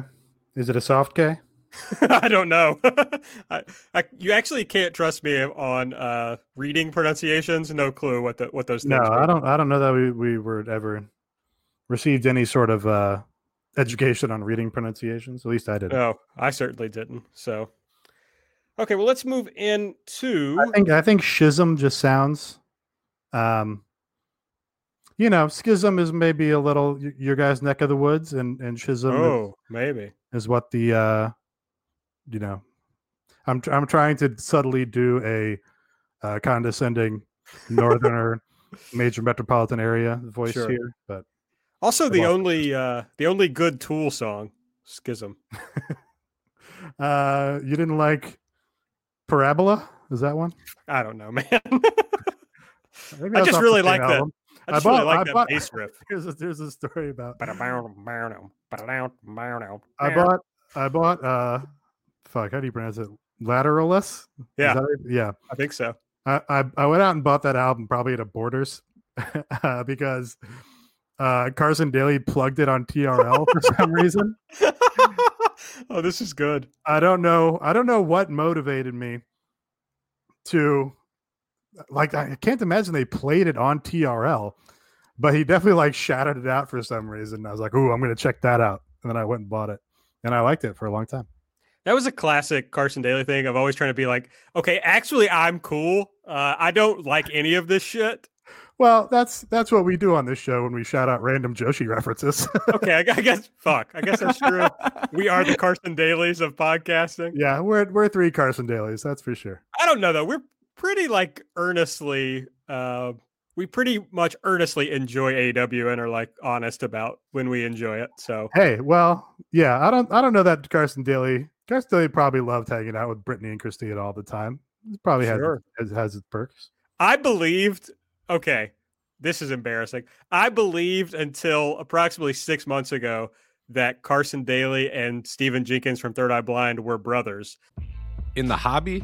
is it a soft K? I don't know. I, I, you actually can't trust me on uh, reading pronunciations. No clue what the what those. No, I don't. I don't know that we we were ever received any sort of uh, education on reading pronunciations. At least I didn't. No, I certainly didn't. So, okay, well, let's move into. I think I think schism just sounds, um, you know, schism is maybe a little your guys' neck of the woods, and and schism is- oh, maybe. is, what the, uh, you know, I'm I'm trying to subtly do a uh, condescending northerner major metropolitan area voice Sure. here, but Also, the only uh, the only good Tool song, "Schism." uh, you didn't like Parabola? Is that one? I don't know, man. I just really like that. I I just really bought- like I that bought- bass riff. There's a, there's a story about I I bought I bought uh fuck how do you pronounce it Lateralus Is Yeah, that yeah I think so. I, I I went out and bought that album probably at a Borders uh, because uh Carson Daly plugged it on TRL for some reason oh, this is good. I don't know I don't know what motivated me to like I can't imagine they played it on TRL but he definitely like shouted it out for some reason I was like ooh I'm gonna check that out and then I went and bought it and I liked it for a long time. That was a classic Carson Daly thing of always trying to be like, okay, actually, I'm cool. Uh, I don't like any of this shit. Well, that's that's what we do on this show when we shout out random Joshi references. Okay, I, I guess, fuck. I guess that's true. we are the Carson Dalys of podcasting. yeah, we're we're three Carson Dalys, that's for sure. I don't know though. We're pretty like earnestly, uh, we pretty much earnestly enjoy AEW and are like honest about when we enjoy it. So Hey, well, yeah, I don't I don't know that Carson Daly Carson Daly probably loved hanging out with Brittany and Christine all the time. It probably Sure. has, has has its perks. I believed, okay, this is embarrassing. I believed until approximately six months ago that Carson Daly and Stephan Jenkins from Third Eye Blind were brothers. in the hobby,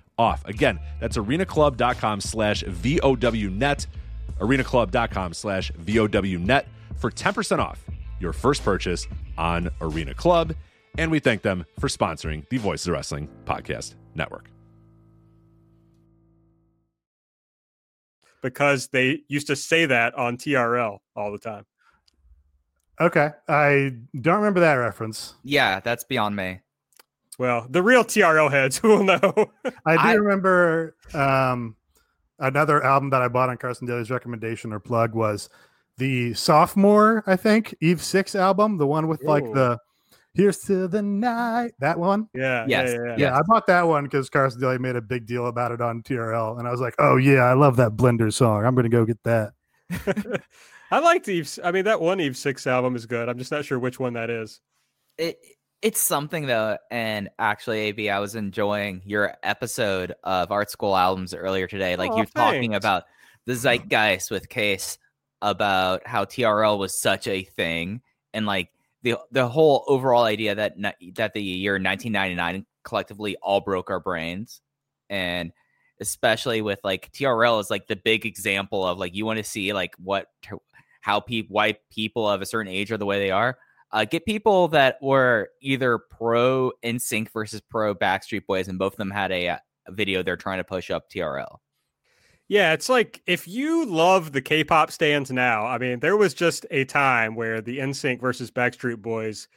off. Again, that's arenaclub.com slash VOWnet. Arenaclub.com slash VOWnet for 10% off your first purchase on Arena Club. And we thank them for sponsoring the Voices of Wrestling Podcast Network. because they used to say that on TRL all the time. Okay. I don't remember that reference. Yeah, that's beyond me. Well, the real TRL heads will know. I do I- remember um, another album that I bought on Carson Daly's recommendation or plug was the sophomore, I think, Eve Six album, the one with like the "Here's to the Night" that one. yeah, Yes, yeah, yeah, yeah. Yeah, I bought that one because Carson Daly made a big deal about it on TRL, and I was like, "Oh yeah, I love that Blender song. I'm gonna go get that." I liked Eve. I mean, that one Eve Six album is good. I'm just not sure which one that is. it it's something though and actually ab i was enjoying your episode of art school albums earlier today like Aw, you're talking about the zeitgeist with case about how trl was such a thing and like the the whole overall idea that that the year 1999 collectively all broke our brains and especially with like trl is like the big example of like you want to see like what how people why people of a certain age are the way they are uh, get people that were either pro NSYNC versus pro Backstreet Boys, and both of them had a, uh, a video they're trying to push up TRL. Yeah, it's like if you love the K-pop stans now. I mean, there was just a time where the NSYNC versus Backstreet Boys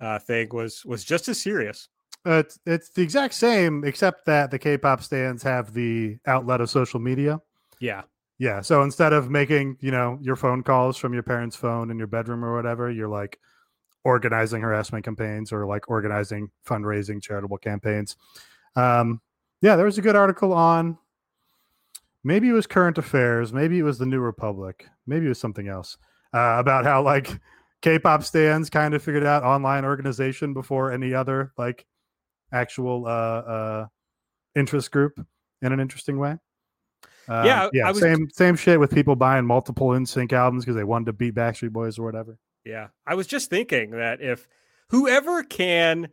uh, thing was was just as serious. Uh, It's it's the exact same, except that the K-pop stans have the outlet of social media. Yeah, Yeah, so instead of making you know your phone calls from your parents' phone in your bedroom or whatever, you're like organizing harassment campaigns or like organizing fundraising charitable campaigns. Um, yeah, there was a good article on. Maybe it was current affairs. Maybe it was the New Republic. Maybe it was something else uh, about how like K-pop stans kind of figured out online organization before any other like actual uh, uh, interest group in an interesting way. Uh, Yeah, yeah. Was- same same shit with people buying multiple NSYNC albums because they wanted to beat Backstreet Boys or whatever. Yeah. I was just thinking that if whoever can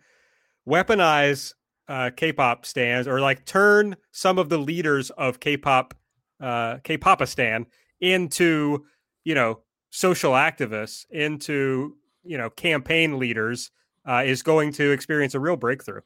weaponize uh, K-pop stans or like turn some of the leaders of K-pop, uh, K-popistan into you know social activists, into you know campaign leaders, uh, is going to experience a real breakthrough.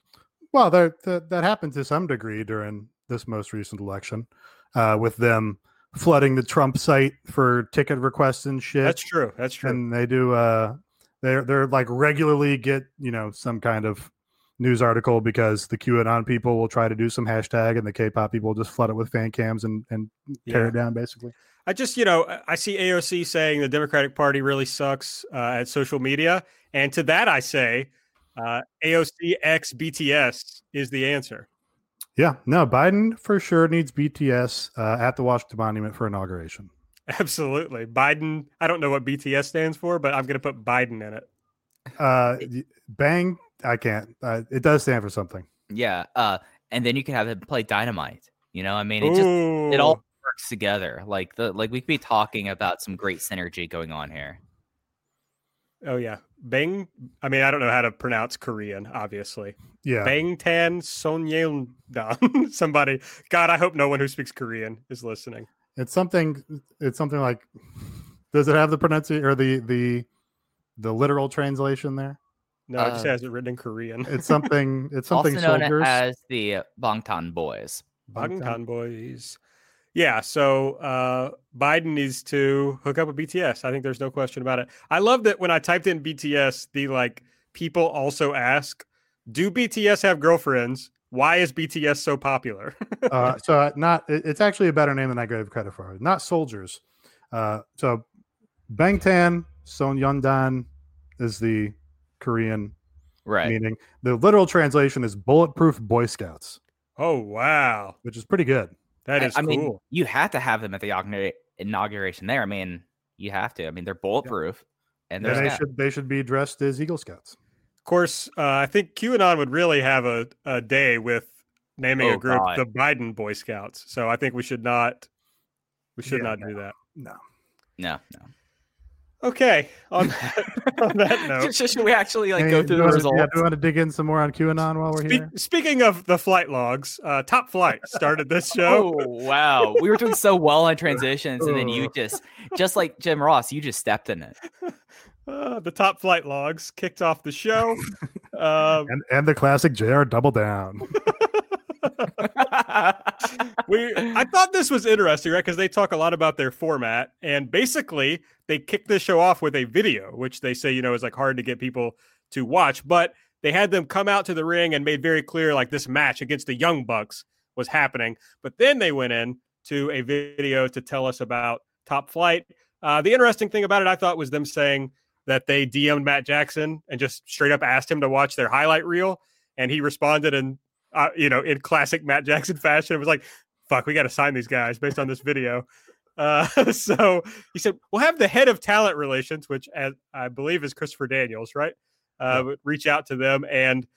Well, that that happened to some degree during this most recent election, uh, with them flooding the Trump site for ticket requests and shit. That's true. That's true. and they do uh they're they're like regularly get you know some kind of news article because the QAnon people will try to do some hashtag and the K-pop people will just flood it with fan cams and and tear Yeah. it down basically. I just, you know, I- I see AOC saying the Democratic Party really sucks uh, at social media, and to that I say, uh, AOC x BTS is the answer. Yeah, no, Biden for sure needs BTS uh, at the Washington Monument for inauguration. Absolutely, Biden. I don't know what BTS stands for, but I'm going to put Biden in it. Uh, bang, I can't. Uh, it does stand for something. Yeah, uh, and then you can have them play Dynamite. You know, I mean, it just it all works together. Like the like we could be talking about some great synergy going on here. Oh yeah, Bang. I mean, I don't know how to pronounce Korean. Obviously, Yeah, Bangtan Sonyeondan. Somebody. God, I hope no one who speaks Korean is listening. it's something. It's something like. Does it have the pronunciation or the the the literal translation there? No, it just Uh, has it written in Korean. It's something. It's something also known soldiers. as the Bangtan Boys. Bangtan. Bangtan boys. Yeah, so uh, Biden needs to hook up with BTS. I think there's no question about it. I love that when I typed in BTS, the like people also ask, "Do BTS have girlfriends? Why is BTS so popular?" uh, so uh, not it's actually a better name than I gave credit for. Not soldiers. Uh, so Bangtan Sonyeondan is the Korean Right. meaning. The literal translation is bulletproof Boy Scouts, oh wow, which is pretty good. That I- I, cool. mean, you have to have them at the inauguration there. I mean, you have to. I mean, they're bulletproof, and And there's they that. should they should be dressed as Eagle Scouts. of course, uh, I think QAnon would really have a, a day with naming Oh, a group God. the Biden Boy Scouts. So I think we should not we should Yeah, not do that. No. no, no. Okay, on that, on that note. Should should we actually like Hey, go through you the wanna- results? Yeah, do you want to dig in some more on QAnon while we're Spe- here? speaking of the flight logs, uh, Top Flight started this show. Oh wow, we were doing so well on transitions, and then you just, just like Jim Ross, you just stepped in it. Uh, the Top Flight logs kicked off the show. um, And and the classic JR Double Down. We, I thought this was interesting, right? Because they talk a lot about their format, and basically they kick the show off with a video, which they say you know is like hard to get people to watch. But they had them come out to the ring and made very clear like this match against the Young Bucks was happening. But then they went in to a video to tell us about Top Flight. Uh, the interesting thing about it, I thought, was them saying that they DM'd Matt Jackson and just straight up asked him to watch their highlight reel, and he responded in, uh, you know, in classic Matt Jackson fashion. It was like, "Fuck, we got to sign these guys based on this video." Uh, so he said, "We'll have the head of talent relations, which as, I believe is Christopher Daniels, right? Uh, yeah. Reach out to them and."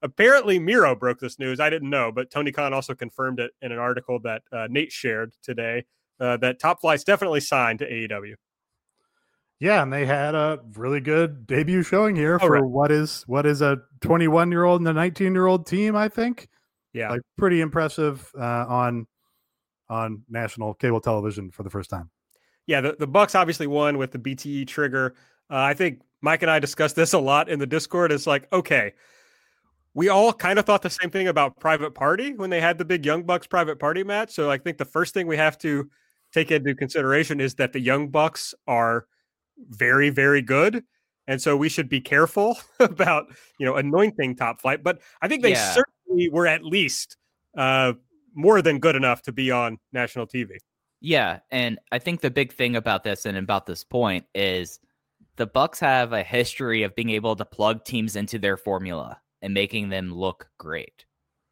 Apparently, Miro broke this news. I didn't know, but Tony Khan also confirmed it in an article that uh, Nate shared today uh, that Top Flight's definitely signed to AEW. Yeah, and they had a really good debut showing here oh, for right. what is what is a 21 year old and a 19 year old team. I think. Yeah, like pretty impressive uh, on on national cable television for the first time. Yeah, the, the Bucks obviously won with the BTE trigger. Uh, I think Mike and I discussed this a lot in the Discord. It's like, okay, we all kind of thought the same thing about Private Party when they had the big Young Bucks Private Party match. So I think the first thing we have to take into consideration is that the Young Bucks are very, very good. And so we should be careful about, you know, anointing top flight. But I think they yeah. certainly were at least uh, more than good enough to be on national TV. Yeah. And I think the big thing about this and about this point is the Bucks have a history of being able to plug teams into their formula and making them look great.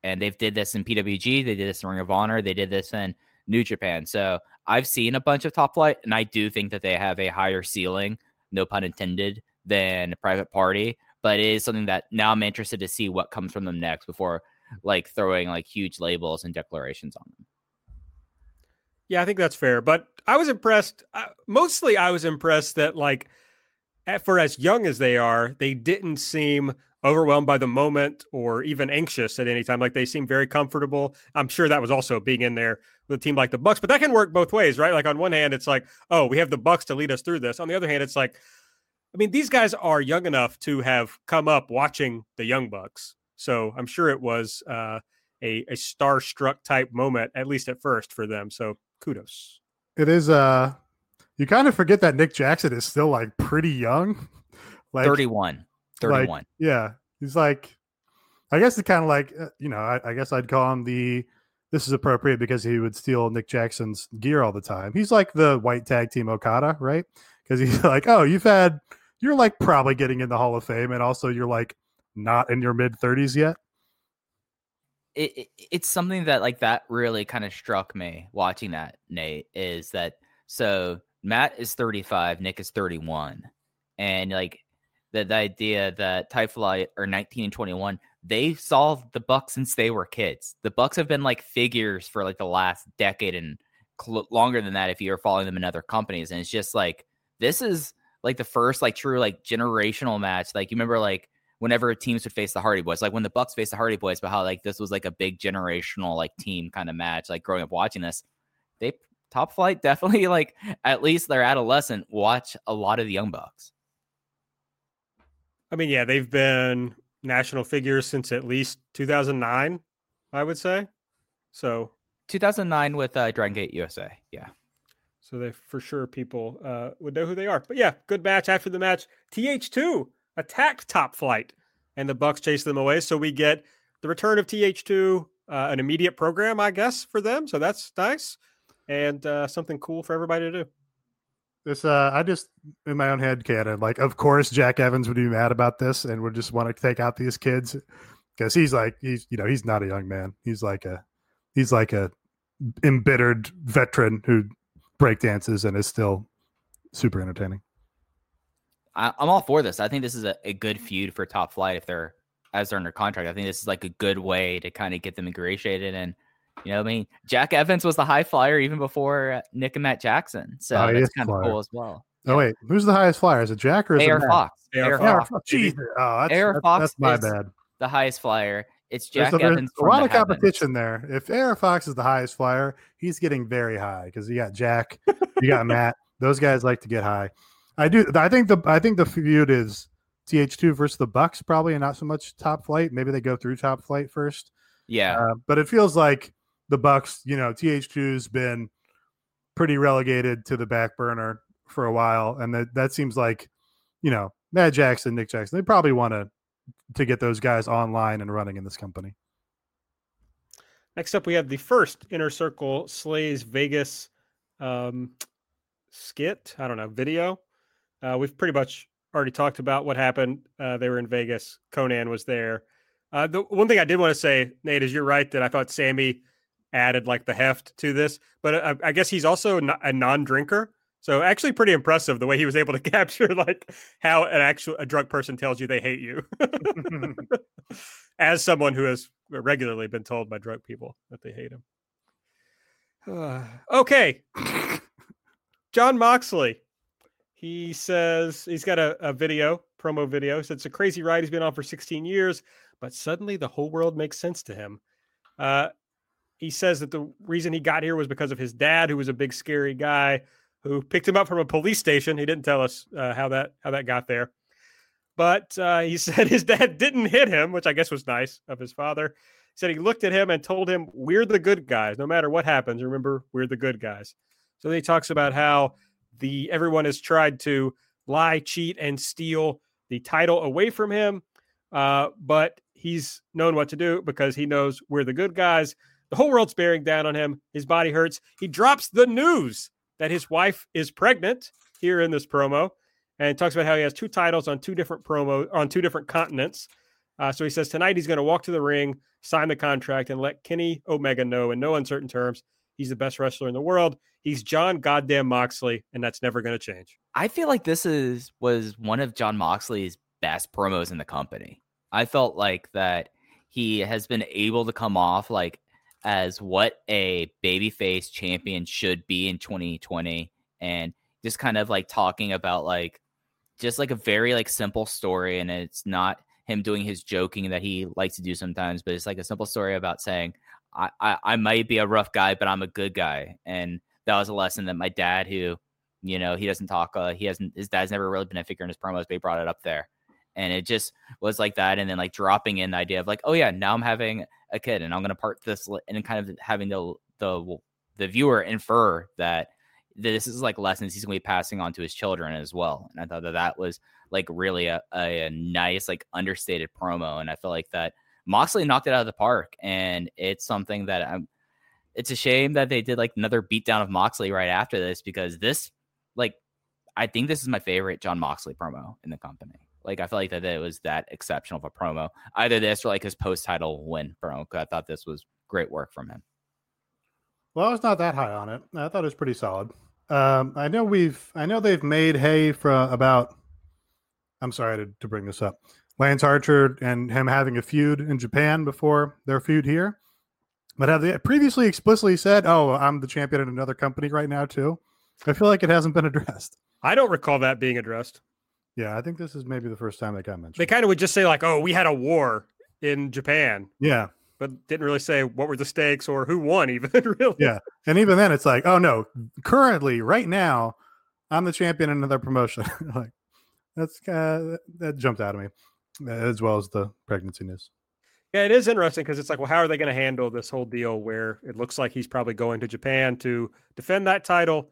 And they've did this in PWG, they did this in Ring of Honor, they did this in New Japan. So I've seen a bunch of top flight, and I do think that they have a higher ceiling, no pun intended, than a Private Party. But it is something that now I'm interested to see what comes from them next before like throwing like huge labels and declarations on them. Yeah, I think that's fair. But I was impressed. Uh, mostly, I was impressed that like for as young as they are, they didn't seem overwhelmed by the moment or even anxious at any time. Like they seem very comfortable. I'm sure that was also being in there with a team like the Bucks, but that can work both ways, right? Like on one hand, it's like, oh, we have the Bucks to lead us through this. On the other hand, it's like, I mean, these guys are young enough to have come up watching the Young Bucks. So I'm sure it was uh, a, a starstruck type moment, at least at first for them. So kudos. It is uh you kind of forget that Nick Jackson is still like pretty young. Like 31. 31. Like, yeah. He's like, I guess it's kind of like, uh, you know, I, I, guess I'd call him the, this is appropriate because he would steal Nick Jackson's gear all the time. He's like the white tag team Okada, right? Because he's like, oh, you've had, you're like probably getting in the Hall of Fame. And also you're like not in your mid 30s yet. It, it, it's something that like that really kind of struck me watching that Nate is that so Matt is 35, Nick is 31. And like the, the idea that Top Flight are 19 and 21, they saw the Bucks since they were kids. The Bucks have been like figures for like the last decade and cl- longer than that if you're following them in other companies. And it's just like this is like the first like true like generational match. Like you remember like whenever teams would face the Hardy Boys, like when the Bucks faced the Hardy Boys, but how like this was like a big generational like team kind of match. Like growing up watching this, they top flight definitely like at least they're adolescent watch a lot of the young bucks i mean yeah they've been national figures since at least 2009 i would say. So 2009 with uh dragon gate usa yeah. So they for sure people uh would know who they are. But yeah good match after the match. Th2 attacked top flight and the bucks chase them away. So we get the return of th2 uh, an immediate program i guess for them. So that's nice and uh, something cool for everybody to do. This, uh, I just in my own head canon, like, of course, Jack Evans would be mad about this and would just want to take out these kids because he's like, he's, you know, he's not a young man. He's like a, he's like a embittered veteran who break dances and is still super entertaining. I, am all for this. I think this is a, a good feud for Top Flight if they're as they're under contract. I think this is like a good way to kind of get them ingratiated and you know, I mean, Jack Evans was the high flyer even before Nick and Matt Jackson, so oh, that's kind of cool as well. Oh yeah. wait, who's the highest flyer? Is it Jack or is AR it Fox? AR Fox. Fox. Jesus. Oh, that's, AR that's, Fox that's my bad. The highest flyer. It's Jack there's, Evans. a lot of competition there. If AR Fox is the highest flyer, he's getting very high because you got Jack, you got Matt. Those guys like to get high. I do. I think the I think the feud is TH2 versus the Bucks probably, and not so much Top Flight. Maybe they go through Top Flight first. Yeah, uh, but it feels like the Bucks, you know, TH2's been pretty relegated to the back burner for a while, and that that seems like, you know, Matt Jackson, Nick Jackson, they probably want to to get those guys online and running in this company. Next up, we have the first Inner Circle Slays Vegas um, skit. I don't know, video. Uh, we've pretty much already talked about what happened. Uh, they were in Vegas. Konnan was there. Uh, the one thing I did want to say, Nate, is you're right that I thought Sammy added like the heft to this, but I, I guess he's also a non-drinker. So actually, pretty impressive the way he was able to capture like how an actual a drug person tells you they hate you, as someone who has regularly been told by drug people that they hate him. Uh, okay, Jon Moxley. He says he's got a, a video promo video. He said it's a crazy ride he's been on for 16 years, but suddenly the whole world makes sense to him. Uh, he says that the reason he got here was because of his dad, who was a big scary guy who picked him up from a police station. He didn't tell us uh, how that how that got there, but uh, he said his dad didn't hit him, which I guess was nice of his father. He said he looked at him and told him, "We're the good guys. No matter what happens, remember we're the good guys." So he talks about how the everyone has tried to lie, cheat, and steal the title away from him, uh, but he's known what to do because he knows we're the good guys. The whole world's bearing down on him. His body hurts. He drops the news that his wife is pregnant here in this promo and talks about how he has two titles on two different promo on two different continents. Uh, so he says tonight he's going to walk to the ring, sign the contract, and let Kenny Omega know in no uncertain terms he's the best wrestler in the world. He's Jon Goddamn Moxley, and that's never going to change. I feel like this is was one of Jon Moxley's best promos in the company. I felt like that he has been able to come off like as what a babyface champion should be in 2020 and just kind of like talking about like just like a very like simple story and it's not him doing his joking that he likes to do sometimes but it's like a simple story about saying I, I, I might be a rough guy but i'm a good guy and that was a lesson that my dad who you know he doesn't talk uh, he hasn't his dad's never really been a figure in his promos but he brought it up there and it just was like that and then like dropping in the idea of like oh yeah now i'm having a kid and i'm going to part this and kind of having the the the viewer infer that this is like lessons he's going to be passing on to his children as well and i thought that that was like really a, a, a nice like understated promo and i feel like that moxley knocked it out of the park and it's something that i'm it's a shame that they did like another beatdown of moxley right after this because this like i think this is my favorite jon moxley promo in the company like I feel like that it was that exceptional of a promo. Either this or like his post title win promo. I thought this was great work from him. Well, I was not that high on it. I thought it was pretty solid. Um, I know we've, I know they've made hay for about. I'm sorry to, to bring this up. Lance Archer and him having a feud in Japan before their feud here, but have they previously explicitly said, "Oh, I'm the champion in another company right now too"? I feel like it hasn't been addressed. I don't recall that being addressed. Yeah, I think this is maybe the first time they got mentioned. They kind of would just say like, "Oh, we had a war in Japan." Yeah, but didn't really say what were the stakes or who won. Even really. Yeah, and even then, it's like, "Oh no, currently, right now, I'm the champion in another promotion." like that's uh, that jumped out of me, as well as the pregnancy news. Yeah, it is interesting because it's like, well, how are they going to handle this whole deal where it looks like he's probably going to Japan to defend that title?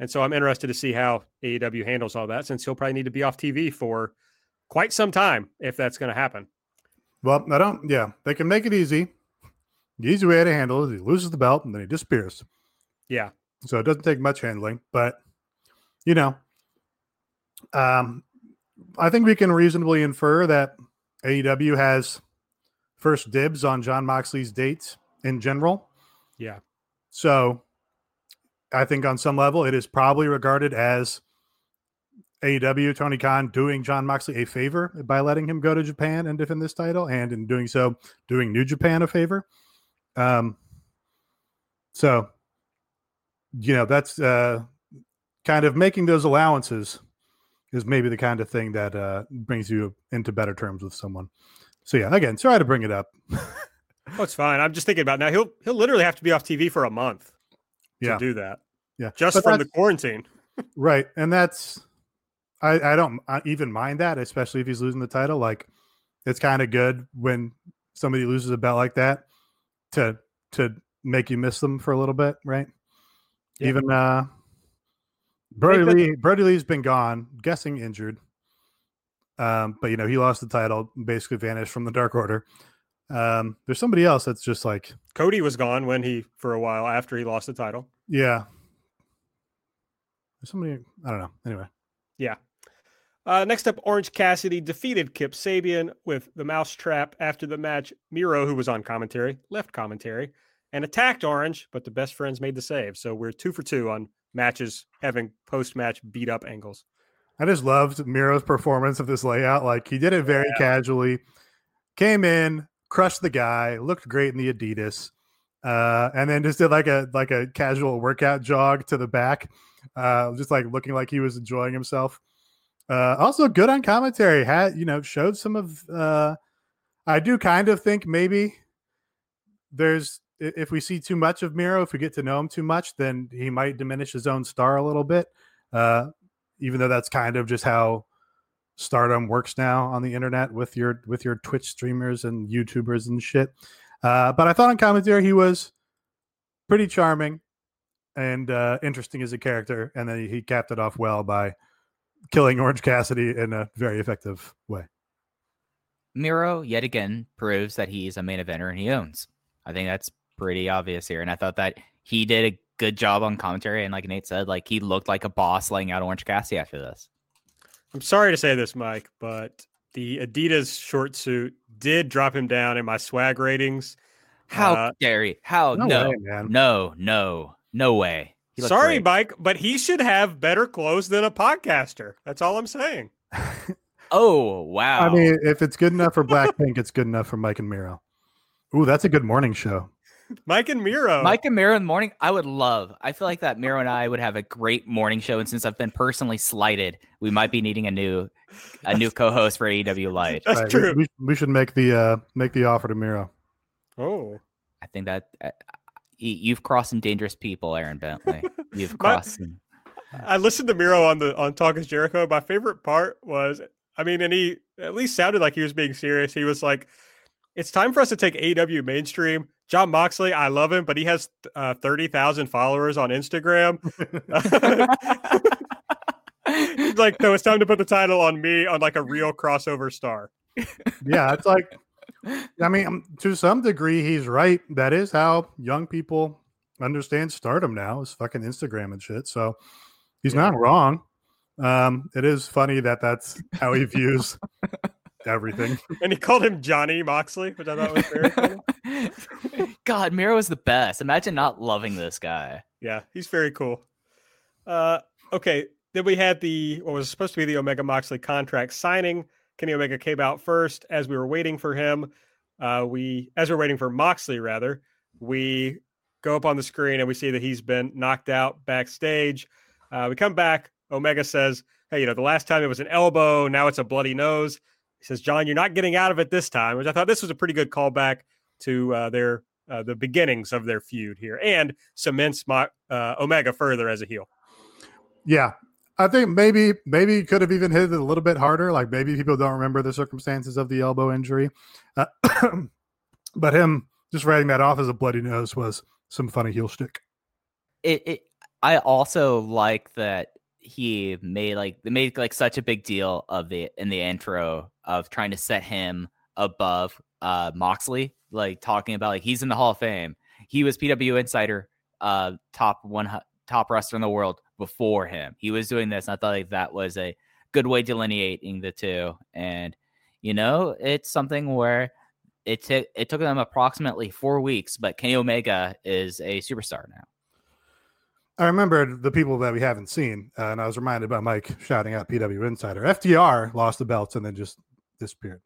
And so I'm interested to see how AEW handles all that since he'll probably need to be off TV for quite some time if that's going to happen. Well, I don't, yeah, they can make it easy. The easy way to handle it is he loses the belt and then he disappears. Yeah. So it doesn't take much handling, but you know, um, I think we can reasonably infer that AEW has first dibs on Jon Moxley's dates in general. Yeah. So I think on some level it is probably regarded as AEW Tony Khan doing Jon Moxley a favor by letting him go to Japan and defend this title, and in doing so, doing New Japan a favor. Um, so you know that's uh, kind of making those allowances is maybe the kind of thing that uh, brings you into better terms with someone. So yeah, again, sorry to bring it up. oh, it's fine. I'm just thinking about now. He'll he'll literally have to be off TV for a month yeah. to do that. Yeah, just but from the quarantine. right, and that's I I don't even mind that, especially if he's losing the title. Like, it's kind of good when somebody loses a belt like that to to make you miss them for a little bit, right? Yeah. Even uh Brodie Lee, Brodie Lee's been gone, guessing injured. Um, but you know, he lost the title, basically vanished from the Dark Order. Um, there's somebody else that's just like, Cody was gone when he for a while after he lost the title. yeah. There's somebody I don't know. Anyway, Yeah. Uh, next up, Orange Cassidy defeated Kip Sabian with the mousetrap after the match. Miro, who was on commentary, left commentary and attacked Orange, but the best friends made the save. So we're two for two on matches having post match beat up angles. I just loved Miro's performance of this layout. Like he did it very casually, came in, crushed the guy, looked great in the Adidas, uh, and then just did like a like a casual workout jog to the back, uh, just like looking like he was enjoying himself. Uh, also good on commentary. Had you know showed some of. Uh, I do kind of think maybe there's if we see too much of Miro, if we get to know him too much, then he might diminish his own star a little bit. Uh, even though that's kind of just how stardom works now on the internet with your with your Twitch streamers and YouTubers and shit. Uh, but I thought on commentary he was pretty charming and uh, interesting as a character, and then he capped it off well by killing Orange Cassidy in a very effective way. Miro yet again proves that he's a main eventer and he owns. I think that's pretty obvious here. And I thought that he did a good job on commentary. And like Nate said, like he looked like a boss laying out Orange Cassidy after this. I'm sorry to say this, Mike, but the Adidas short suit did drop him down in my swag ratings. How Uh, dare he? How No no, way, no, no, no way. Sorry, great. Mike, but he should have better clothes than a podcaster. That's all I'm saying. Oh wow. I mean, if it's good enough for Blackpink, it's good enough for Mike and Miro. Ooh, that's a good morning show. Mike and Miro. Mike and Miro in the morning, I would love. I feel like that Miro and I would have a great morning show. And since I've been personally slighted, we might be needing a new a new co-host for AEW Light. That's Right, true. We, we should make the uh make the offer to Miro. oh, I think that uh, you've crossed some dangerous people, Aaron Bentley. You've My- crossed. some- I listened to Miro on the on Talk is Jericho. My favorite part was, I mean, and he at least sounded like he was being serious. He was like, "It's time for us to take AEW mainstream." Jon Moxley, I love him, but he has uh, thirty thousand followers on Instagram. Like, no, it's time to put the title on me on like a real crossover star. yeah, it's like, I mean, um, to some degree, he's right. That is how young people understand stardom now is fucking Instagram and shit. So he's not wrong. Um, it is funny that that's how he views everything. And he called him Johnny Moxley, which I thought was very funny. God, Miro is the best. Imagine not loving this guy. Yeah, he's very cool. Uh, okay, then we had the what was supposed to be the Omega Moxley contract signing. Kenny Omega came out first as we were waiting for him. Uh, we as we're waiting for Moxley, rather, we go up on the screen and we see that he's been knocked out backstage. Uh, we come back. Omega says, "Hey, you know, the last time it was an elbow, now it's a bloody nose." He says, "Jon, you're not getting out of it this time," which I thought this was a pretty good callback to uh, their uh, the beginnings of their feud here and cements my, uh, Omega further as a heel. Yeah. I think maybe maybe he could have even hit it a little bit harder. Like maybe people don't remember the circumstances of the elbow injury. Uh, but him just writing that off as a bloody nose was some funny heel shtick. It, it I also like that he made like they made like such a big deal of the in the intro of trying to set him above uh Moxley, like talking about like he's in the Hall of Fame. He was PW Insider, uh top one top wrestler in the world before him. He was doing this, and I thought like that was a good way delineating the two. And you know, it's something where it took it took them approximately four weeks, but Kenny Omega is a superstar now. I remembered the people that we haven't seen, uh, and I was reminded by Mike shouting out PW Insider. FDR lost the belts and then just disappeared.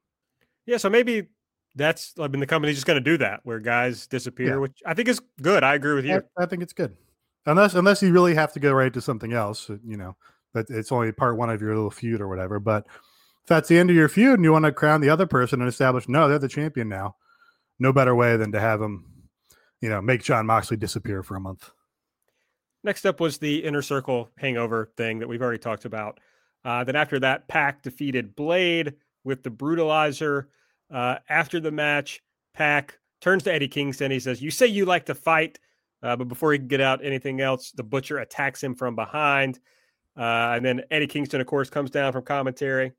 Yeah, so maybe that's I mean the company's just going to do that where guys disappear, Yeah. which I think is good. I agree with you. I, I think it's good, unless unless you really have to go right to something else, uh, you know. But it's only part one of your little feud or whatever. But if that's the end of your feud and you want to crown the other person and establish, no, they're the champion now. No better way than to have them, you know, make Jon Moxley disappear for a month. Next up was the inner circle hangover thing that we've already talked about. Uh, then after that, PAC defeated Blade with the brutalizer. Uh, after the match, PAC turns to Eddie Kingston. He says, You say you like to fight, uh, but before he can get out anything else, the butcher attacks him from behind. Uh, and then Eddie Kingston, of course, comes down from commentary.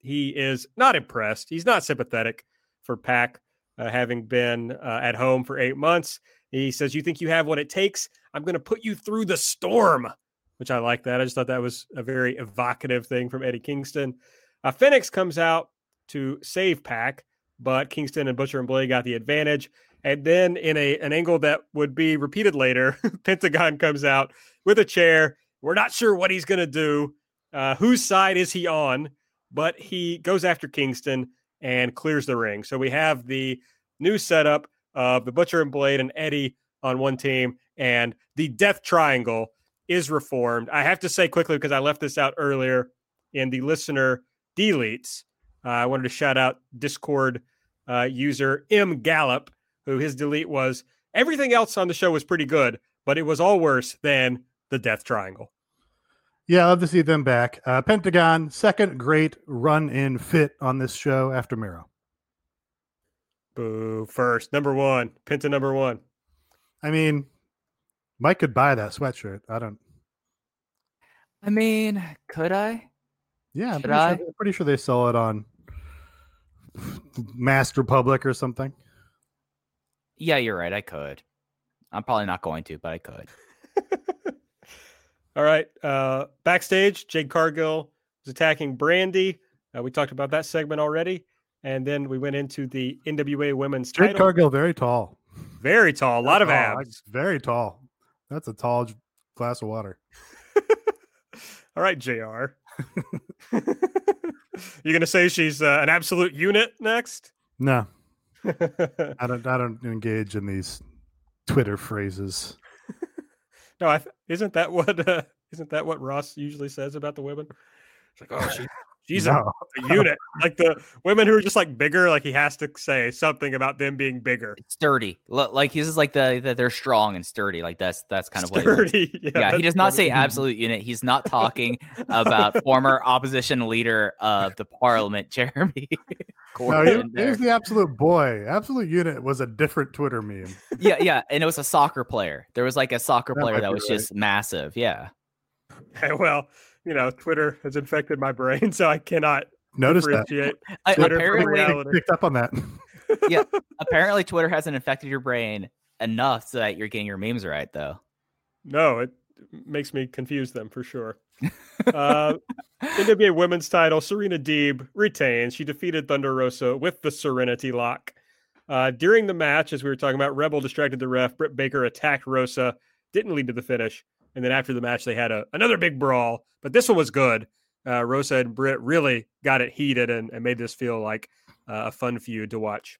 he is not impressed. He's not sympathetic for PAC uh, having been uh, at home for eight months. He says, You think you have what it takes? I'm going to put you through the storm, which I like that. I just thought that was a very evocative thing from Eddie Kingston. Uh, Fenix comes out to save PAC, but Kingston and Butcher and Blade got the advantage. And then in a an angle that would be repeated later, Pentagon comes out with a chair. We're not sure what he's going to do. Uh, whose side is he on? But he goes after Kingston and clears the ring. So we have the new setup of the Butcher and Blade and Eddie on one team, and the Death Triangle is reformed. I have to say quickly because I left this out earlier in the listener deletes. Uh, I wanted to shout out Discord uh, user M Gallup, who his delete was everything else on the show was pretty good, but it was all worse than the Death Triangle. Yeah, I love to see them back. Uh, Pentagon, second great run in fit on this show after Miro. Boo. First, number one, Penta number one. I mean, Mike could buy that sweatshirt. I don't. I mean, could I? Yeah, I'm pretty, I? Sure, pretty sure they sell it on Master Republic or something. Yeah, you're right. I could. I'm probably not going to, but I could. All right. Uh, backstage, Jade Cargill is attacking Brandi. Uh, we talked about that segment already. And then we went into the NWA women's Jade title. Cargill, very tall. Very tall, a lot of abs. very tall. That's a tall glass of water. All right, JR. You're going to say she's uh, an absolute unit next? No, I don't. I don't engage in these Twitter phrases. no, I th- isn't that what uh, isn't that what Ross usually says about the women? It's like, oh, she, she's a No. a unit. Like the women who are just like bigger, like he has to say something about them being bigger. Sturdy. L- Like he's is like the that they're strong and sturdy. Like that's that's kind of what. he Yeah, yeah, he does not funny. say absolute unit. He's not talking about former opposition leader of the parliament, Jeremy. No, Corbyn he, he was the absolute boy. Absolute unit was a different Twitter meme. yeah, yeah, and it was a soccer player. There was like a soccer That player that was right. just massive. Yeah, well, you know, Twitter has infected my brain, so I cannot Notice that. differentiate. I, apparently, reality. Picked up on that. Yeah, apparently Twitter hasn't infected your brain enough so that you're getting your memes right, though. No, it makes me confuse them for sure. Uh, NWA Women's Title, Serena Deeb retains. She defeated Thunder Rosa with the Serenity Lock. Uh, during the match, as we were talking about, Rebel distracted the ref. Britt Baker attacked Rosa, didn't lead to the finish. And then after the match, they had a, another big brawl, but this one was good. Uh, Rosa and Britt really got it heated and, and made this feel like uh, a fun feud to watch.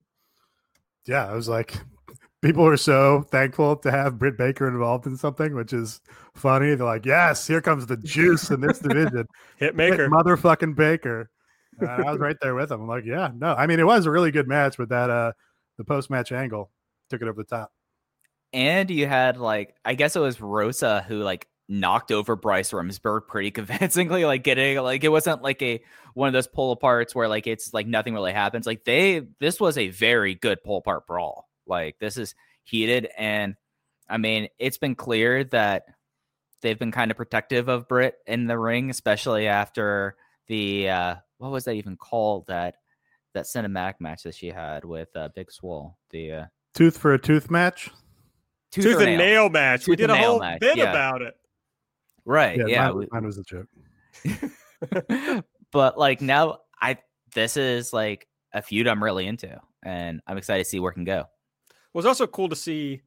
yeah, I was like, people are so thankful to have Britt Baker involved in something, which is funny. They're like, yes, here comes the juice in this division. Britt Hitmaker. motherfucking Baker. And I was right there with him. I'm like, yeah, no. I mean, it was a really good match, but that uh the post match angle took it over the top. And you had like, I guess it was Rosa who like knocked over Bryce Remsburg pretty convincingly, like getting like it wasn't like a one of those pull aparts where like it's like nothing really happens. Like they this was a very good pull apart brawl. Like this is heated and I mean it's been clear that they've been kind of protective of Britt in the ring, especially after the uh what was that even called that that cinematic match that she had with uh, Big Swole. The uh Tooth for a tooth match. Tooth, Tooth and nail match. we did a whole match, bit yeah. about it. Right. Yeah. mine, mine was a joke. but like now I this is like a feud I'm really into and I'm excited to see where it can go. It was also cool to see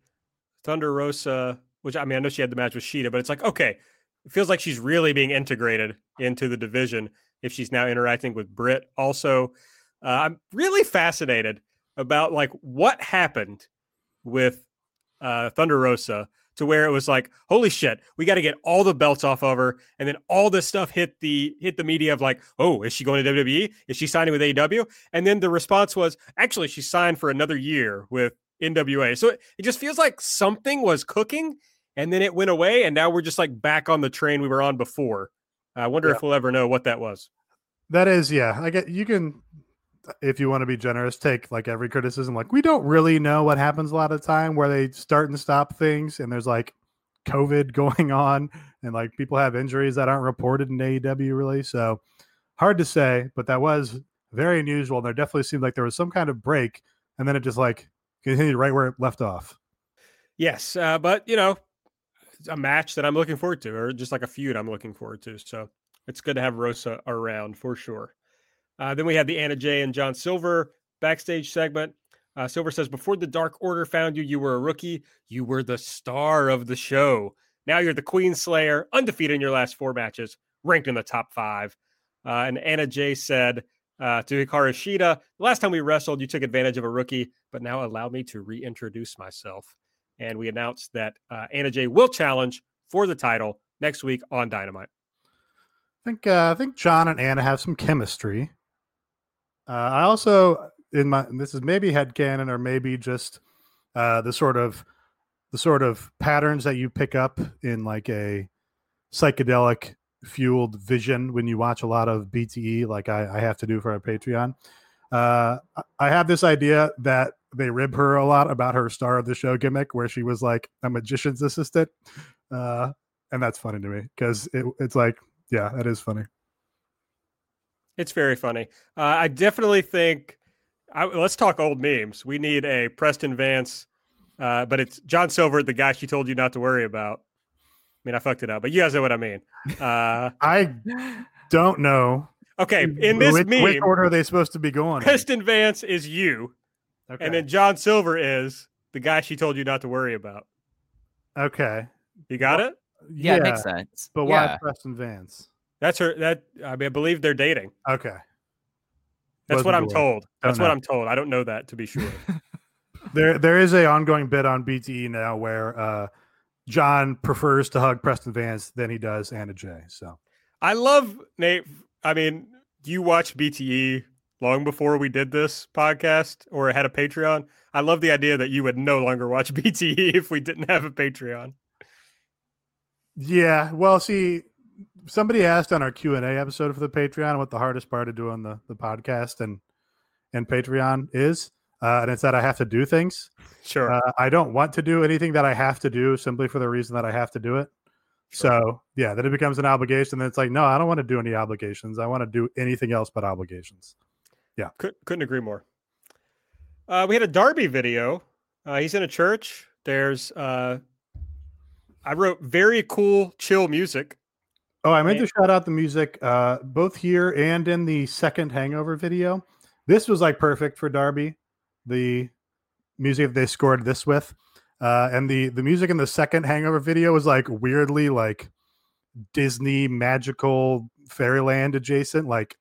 Thunder Rosa, which I mean, I know she had the match with Shida, but it's like, okay, it feels like she's really being integrated into the division if she's now interacting with Britt. Also, uh, I'm really fascinated about like what happened with uh, Thunder Rosa to where it was like, holy shit, we got to get all the belts off of her, and then all this stuff hit the hit the media of like, oh, is she going to WWE? Is she signing with AEW? And then the response was, actually, she signed for another year with NWA. So it, it just feels like something was cooking, and then it went away, and now we're just like back on the train we were on before. I wonder Yeah. if we'll ever know what that was. That is, yeah. I get you can, if you want to be generous, take like every criticism. Like we don't really know what happens a lot of the time where they start and stop things, and there's like COVID going on, and like people have injuries that aren't reported in AEW really. So hard to say, but that was very unusual. And there definitely seemed like there was some kind of break, and then it just like continued right where it left off. Yes, uh, but you know, a match that I'm looking forward to, or just like a feud I'm looking forward to. So it's good to have Rosa around for sure. Uh, then we had the Anna Jay and John Silver backstage segment. Uh, Silver says, Before the Dark Order found you, you were a rookie. You were the star of the show. Now you're the Queen Slayer, undefeated in your last four matches, ranked in the top five. Uh, and Anna Jay said uh, to Hikaru Shida, last time we wrestled, you took advantage of a rookie, but now allow me to reintroduce myself. And we announced that uh, Anna Jay will challenge for the title next week on Dynamite. I think uh, I think John and Anna have some chemistry. Uh, I also in my this is maybe headcanon or maybe just uh, the sort of the sort of patterns that you pick up in like a psychedelic fueled vision when you watch a lot of BTE, like I, I have to do for our Patreon. Uh, I have this idea that they rib her a lot about her star of the show gimmick, where she was like a magician's assistant, uh, and that's funny to me because it, it's like, yeah, that is funny. It's very funny. Uh, I definitely think. I, let's talk old memes. We need a Preston Vance, uh, but it's John Silver, the guy she told you not to worry about. I mean, I fucked it up, but you guys know what I mean. Uh, I don't know. Okay, in this which, meme, which order are they supposed to be going? in? Preston Vance is you, Okay. and then John Silver is the guy she told you not to worry about. okay. You got it? Yeah, it makes sense. But why Preston Vance? That's her. That I mean, I believe they're dating. Okay. That's what Wasn't I'm told. That's Don't what know. I'm told. I don't know that to be sure. There, there is a ongoing bit on BTE now where uh, John prefers to hug Preston Vance than he does Anna Jay. So I love Nate. I mean, you watched BTE long before we did this podcast or had a Patreon. I love the idea that you would no longer watch BTE if we didn't have a Patreon. yeah, well, see, somebody asked on our Q and A episode for the Patreon what the hardest part of doing the the podcast and and Patreon is, uh, and it's that I have to do things. Sure. Uh, I don't want to do anything that I have to do simply for the reason that I have to do it. So yeah, then it becomes an obligation. Then it's like, no, I don't want to do any obligations. I want to do anything else but obligations. Yeah. Could, couldn't agree more. Uh, we had a Darby video. Uh, he's in a church. There's, uh, I wrote very cool, chill music. Oh, I meant to shout out the music, uh, both here and in the second Hangover video. This was like perfect for Darby, the music they scored this with, uh, and the the music in the second Hangover video was like weirdly like Disney magical fairyland adjacent. Like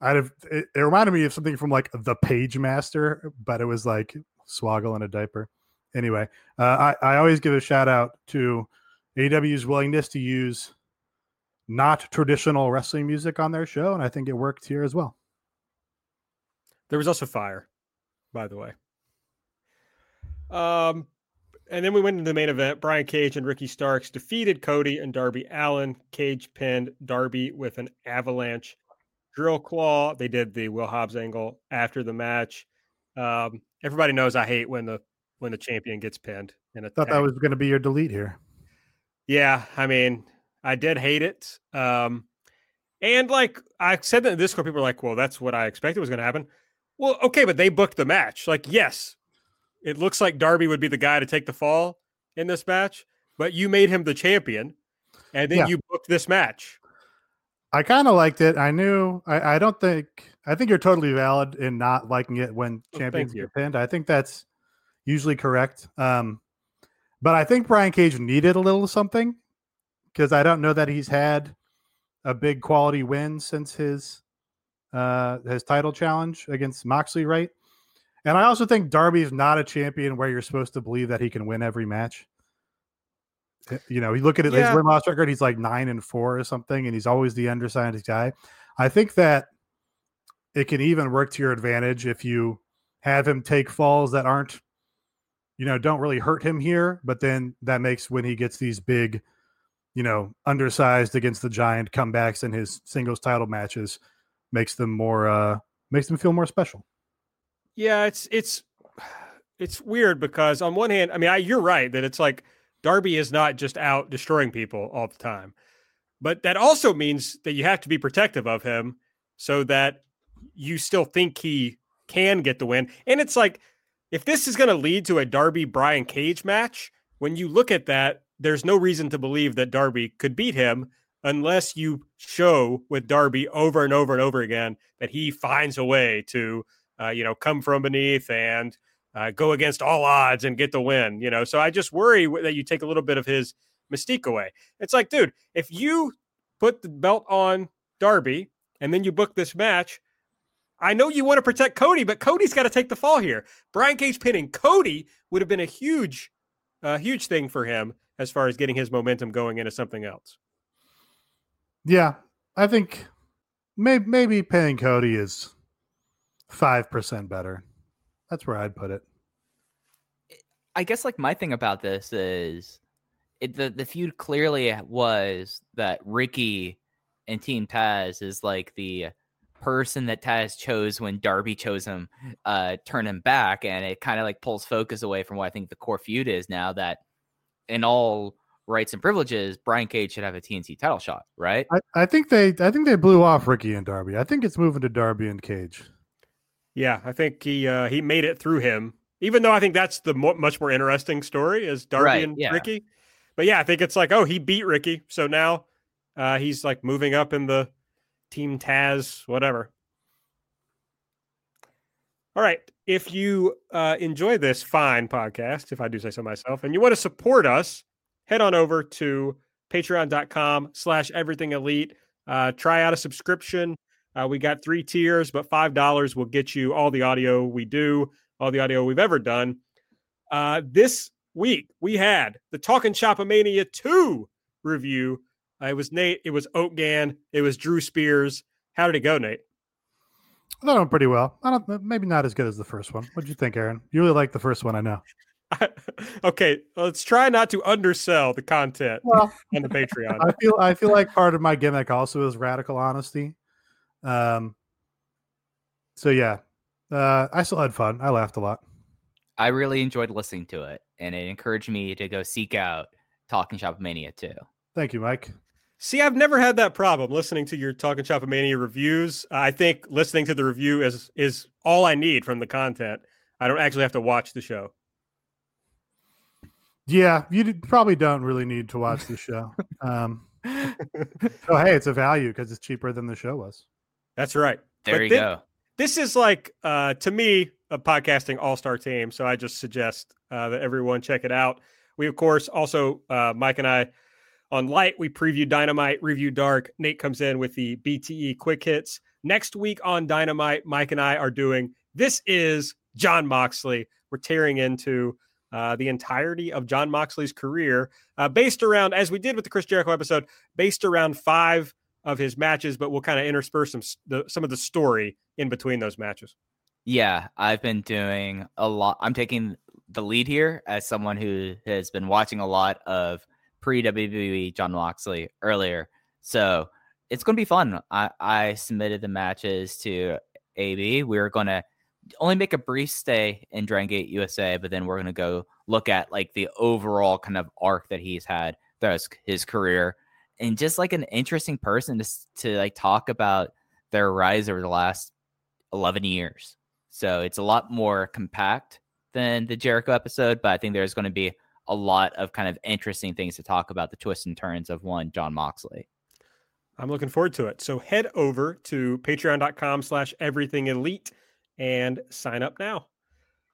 I'd have it, it reminded me of something from like the Pagemaster, but it was like Swoggle in a diaper. Anyway, uh, I I always give a shout out to AW's willingness to use not traditional wrestling music on their show, and I think it worked here as well. There was also fire, by the way. Um, and then we went into the main event. Brian Cage and Ricky Starks defeated Cody and Darby Allin. Cage pinned Darby with an avalanche drill claw. They did the Will Hobbs angle after the match. Um, everybody knows I hate when the when the champion gets pinned And I Thought that was going to be your delete here. Yeah, I mean, I did hate it. Um, and like I said that in Discord, people were like, "Well, that's what I expected was going to happen." Well, okay, but they booked the match. Like, yes, it looks like Darby would be the guy to take the fall in this match, but you made him the champion, and then Yeah. you booked this match. I kind of liked it. I knew. I, I don't think. I think you're totally valid in not liking it when Oh, champions get pinned. I think that's usually correct. Um, but I think Brian Cage needed a little something because I don't know that he's had a big quality win since his uh his title challenge against Moxley, right? And I also think Darby is not a champion where you're supposed to believe that he can win every match. Uh, You know, you look at it, Yeah. his win loss record, he's like nine and four or something, and he's always the undersized guy. I think that it can even work to your advantage if you have him take falls that aren't, you know, don't really hurt him here, but then that makes when he gets these big, you know, undersized against the giant comebacks in his singles title matches, makes them more, uh, makes them feel more special. Yeah, it's it's it's weird because on one hand, I mean, I, you're right that it's like Darby is not just out destroying people all the time, but that also means that you have to be protective of him so that you still think he can get the win. And it's like if this is going to lead to a Darby Brian Cage match, when you look at that, there's no reason to believe that Darby could beat him unless you show with Darby over and over and over again that he finds a way to, uh, you know, come from beneath and uh, go against all odds and get the win. You know, so I just worry that you take a little bit of his mystique away. It's like, dude, if you put the belt on Darby and then you book this match, I know you want to protect Cody, but Cody's got to take the fall here. Brian Cage pinning Cody would have been a huge, uh, huge thing for him as far as getting his momentum going into something else. Yeah, I think maybe maybe paying Cody is five percent better. That's where I'd put it. I guess like my thing about this is it, the the feud clearly was that Ricky and Team Taz is like the person that Taz chose when Darby chose him, uh, turn him back, and it kind of like pulls focus away from what I think the core feud is now. That in all rights and privileges, Brian Cage should have a TNT title shot, right? I, I think they I think they blew off Ricky and Darby. I think it's moving to Darby and Cage. Yeah, I think he uh, he made it through him. Even though I think that's the mo- much more interesting story is Darby Right, and yeah. Ricky. But yeah, I think it's like, oh, he beat Ricky, so now uh, he's like moving up in the Team Taz, whatever. All right. If you uh, enjoy this fine podcast, if I do say so myself, and you want to support us, head on over to patreon.com slash everything elite. Uh, try out a subscription. Uh, we got three tiers, but $5 will get you all the audio we do, all the audio we've ever done. Uh, this week, we had the Talking Shopomania 2 review. Uh, it was Nate, it was Oatgan, it was Drew Spears. How did it go, Nate? I thought it went pretty well. I don't maybe not as good as the first one. What'd you think, Aaron? You really like the first one, I know. okay, let's try not to undersell the content Well, on the Patreon. I feel I feel like part of my gimmick also is radical honesty. Um. So yeah, uh, I still had fun. I laughed a lot. I really enjoyed listening to it, and it encouraged me to go seek out Talking Shop Mania too. Thank you, Mike. See, I've never had that problem listening to your Talking Shop Mania reviews. I think listening to the review is is all I need from the content. I don't actually have to watch the show. Yeah, you probably don't really need to watch the show. Um, so hey, it's a value because it's cheaper than the show was. That's right. There But you thi- go. This is like uh, to me a podcasting all star team. So I just suggest uh, that everyone check it out. We of course also uh, Mike and I on Light we preview Dynamite, review Dark. Nate comes in with the BTE quick hits. Next week on Dynamite, Mike and I are doing this is Jon Moxley. We're tearing into uh, the entirety of Jon Moxley's career, uh, based around as we did with the Chris Jericho episode, based around five of his matches, but we'll kind of intersperse some the, some of the story in between those matches. Yeah, I've been doing a lot. I'm taking the lead here as someone who has been watching a lot of pre WWE Jon Moxley earlier. So it's going to be fun. I, I submitted the matches to AB. We are going to only make a brief stay in Dragon Gate USA, but then we're going to go look at like the overall kind of arc that he's had throughout his- career and just like an interesting person to, to like talk about their rise over the last 11 years. So it's a lot more compact than the Jericho episode, but I think there's going to be a lot of kind of interesting things to talk about the twists and turns of one Jon Moxley. I'm looking forward to it. So head over to patreon.com slash everything elite and sign up now.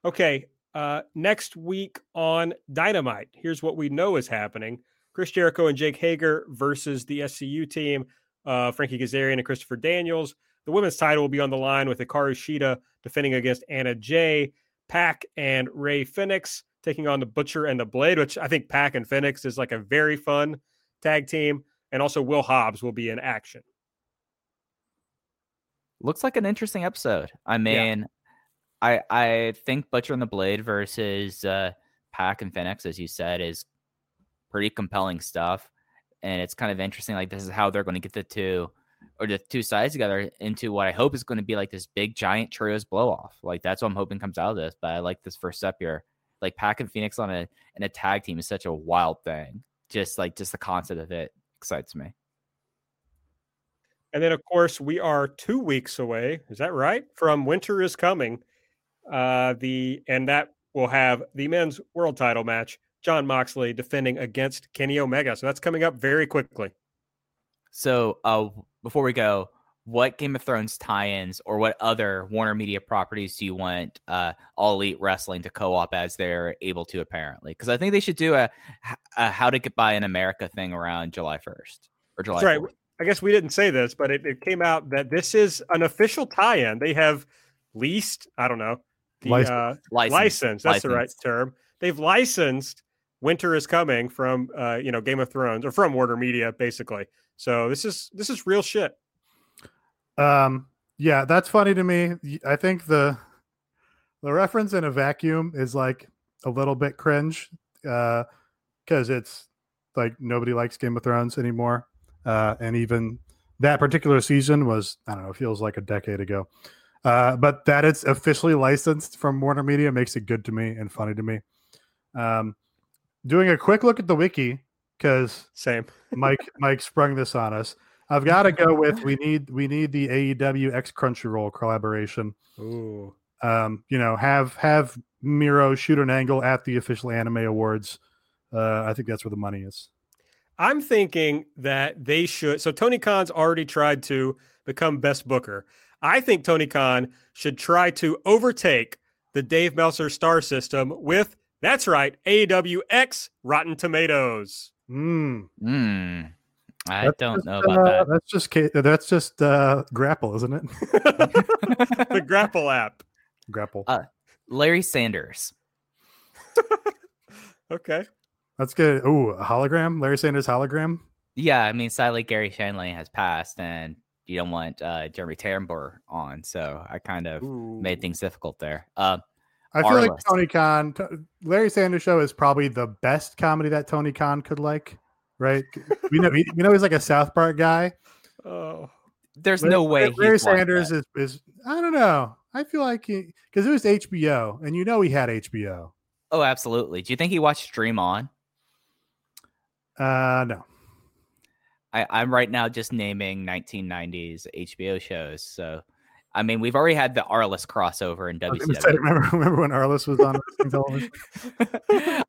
Okay. Uh, next week on Dynamite, here's what we know is happening Chris Jericho and Jake Hager versus the SCU team, uh, Frankie Kazarian and Christopher Daniels. The women's title will be on the line with Hikaru Shida defending against Anna Jay, PAC and Rey Fenix taking on the Butcher and the Blade, which I think PAC and Fenix is like a very fun tag team. And also Will Hobbs will be in action. Looks like an interesting episode. I mean, I I think Butcher and the Blade versus uh, PAC and Fenix, as you said, is pretty compelling stuff, and it's kind of interesting. Like this is how they're going to get the two or the two sides together into what I hope is going to be like this big giant trios blow off. Like that's what I'm hoping comes out of this. But I like this first step here. Like PAC and Fenix on a in a tag team is such a wild thing. Just like just the concept of it excites me. And then, of course, we are two weeks away. Is that right? From Winter is Coming. Uh, the and that will have the men's world title match. Jon Moxley defending against Kenny Omega. So that's coming up very quickly. So, uh, before we go, what Game of Thrones tie-ins or what other Warner Media properties do you want uh, All Elite Wrestling to co-op as they're able to apparently? Because I think they should do a, a, How to Get By in America thing around July 1st or July. That's right. 4th. I guess we didn't say this, but it, it came out that this is an official tie-in. They have leased, I don't know, the License. uh, License. license. That's the right term. They've licensed Winter is Coming from uh, you know Game of Thrones or from Warner Media, basically. So this is this is real shit. Um, yeah, that's funny to me. I think the the reference in a vacuum is like a little bit cringe because it's like nobody likes Game of Thrones anymore, uh, and even that particular season was I don't know feels like a decade ago. Uh, but that it's officially licensed from Warner Media makes it good to me and funny to me. Um, doing a quick look at the wiki because Same. Mike Mike sprung this on us. I've got to go with we need we need the AEW X Crunchyroll collaboration. Ooh. Um, you know, have have Miro shoot an angle at the official anime awards. Uh, I think that's where the money is. I'm thinking that they should. So Tony Khan's already tried to become best booker. I think Tony Khan should try to overtake the Dave Meltzer star system with that's right, AEW X Rotten Tomatoes. Mm, Hmm. I that's don't just, know about uh, That's just that's just uh, grapple, isn't it? the Grapple app. grapple. Uh, Larry Sanders. Okay. That's good. Ooh, a hologram. Larry Sanders hologram. Yeah, I mean, sadly, Garry Shandling has passed, and you don't want uh, Jeremy Turnbull on, so I kind of made things difficult there. Uh, I feel like Tony Khan, Larry Sanders show is probably the best comedy that Tony Khan could like. Right? we know we know he's like a South Park guy. Oh. there's Larry- no way Larry Sanders is, is I don't know. I feel like he because it was HBO, and you know he had HBO. Oh, absolutely. Do you think he watched Dream On? Uh, no. I, I'm right now just naming 1990s HBO shows. So, I mean, we've already had the Arliss crossover in I say, remember, remember when Arliss was on television?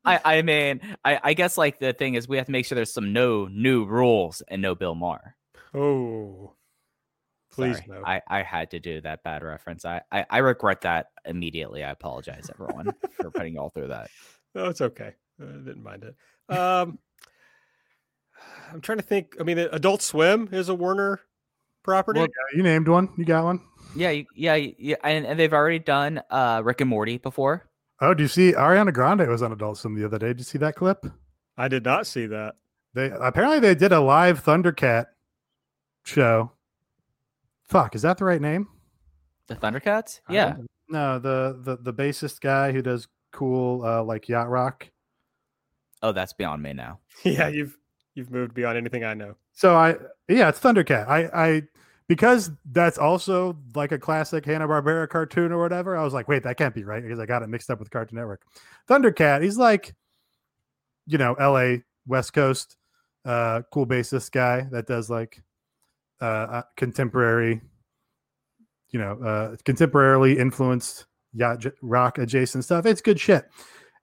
I, I mean, I, I guess like the thing is we have to make sure there's some no new rules and no Bill Maher. Oh. Please Sorry, no. I, I had to do that bad reference. I, I, I regret that immediately. I apologize, everyone, for putting you all through that. No, it's okay. I didn't mind it. Um, I'm trying to think. I mean, Adult Swim is a Warner property. Yeah, you named one. You got one. Yeah, yeah, yeah, and, and they've already done uh Rick and Morty before. Oh, do you see Ariana Grande was on Adult Swim the other day? Did you see that clip? I did not see that. They apparently they did a live Thundercat show. Fuck, is that the right name? The Thundercats? Yeah. No, the the the bassist guy who does cool uh like yacht rock. Oh, that's beyond me now. Yeah, you've you've moved beyond anything I know. So I yeah, it's Thundercat. I I because that's also like a classic Hanna Barbera cartoon or whatever. I was like, wait, that can't be right because I got it mixed up with Cartoon Network. Thundercat, he's like, you know, L.A. West Coast, uh, cool bassist guy that does like uh, uh contemporary, you know, uh contemporarily influenced yacht rock adjacent stuff. It's good shit.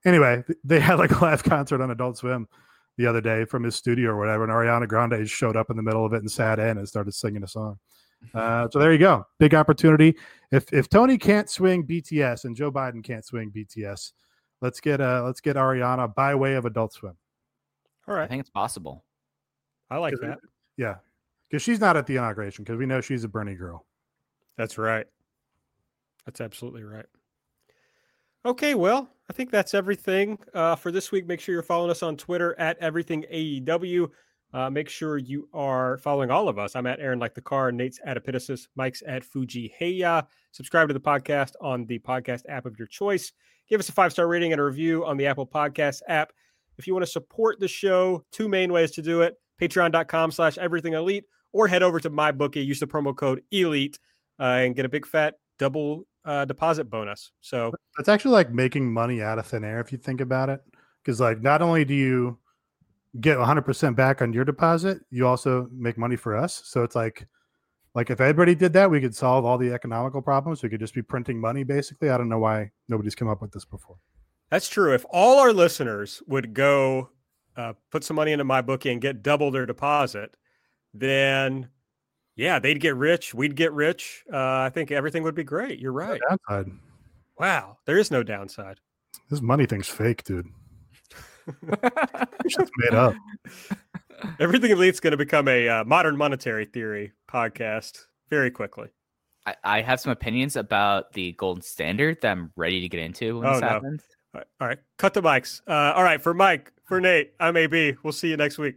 Anyway, they had like a live concert on Adult Swim the other day from his studio or whatever, and Ariana Grande showed up in the middle of it and sat in and started singing a song. Uh, so there you go, big opportunity. If if Tony can't swing BTS and Joe Biden can't swing BTS, let's get uh let's get Ariana by way of Adult Swim. All right, I think it's possible. I like Is it- that. Yeah, because she's not at the inauguration because we know she's a Bernie girl. That's right. That's absolutely right. Okay, well, I think that's everything uh, for this week. Make sure you're following us on Twitter at everything AEW. Uh, make sure you are following all of us. I'm at Aaron Like the Car, Nate's at Epitasis, Mike's at Fuji Heya. Subscribe to the podcast on the podcast app of your choice. Give us a five star rating and a review on the Apple Podcast app. If you want to support the show, two main ways to do it patreon.com slash everything elite, or head over to MyBookie, use the promo code ELITE uh, and get a big fat double uh, deposit bonus. So It's actually like making money out of thin air if you think about it, because like not only do you get 100% back on your deposit, you also make money for us. So it's like Like if everybody did that, we could solve all the economical problems. We could just be printing money basically. I don't know why nobody's come up with this before. That's true. If all our listeners would go uh, put some money into MyBookie and get double their deposit, then yeah, they'd get rich. We'd get rich. Uh, I think everything would be great. You're right. No downside. Wow, there is no downside. This money thing's fake, dude. it's just made up. Everything Elite's going to become a uh, modern monetary theory podcast very quickly. I, I have some opinions about the golden standard that I'm ready to get into when Oh, this no. happens. All right, all right. cut the mics. Uh, all right, for Mike, for Nate, I'm AB. We'll see you next week.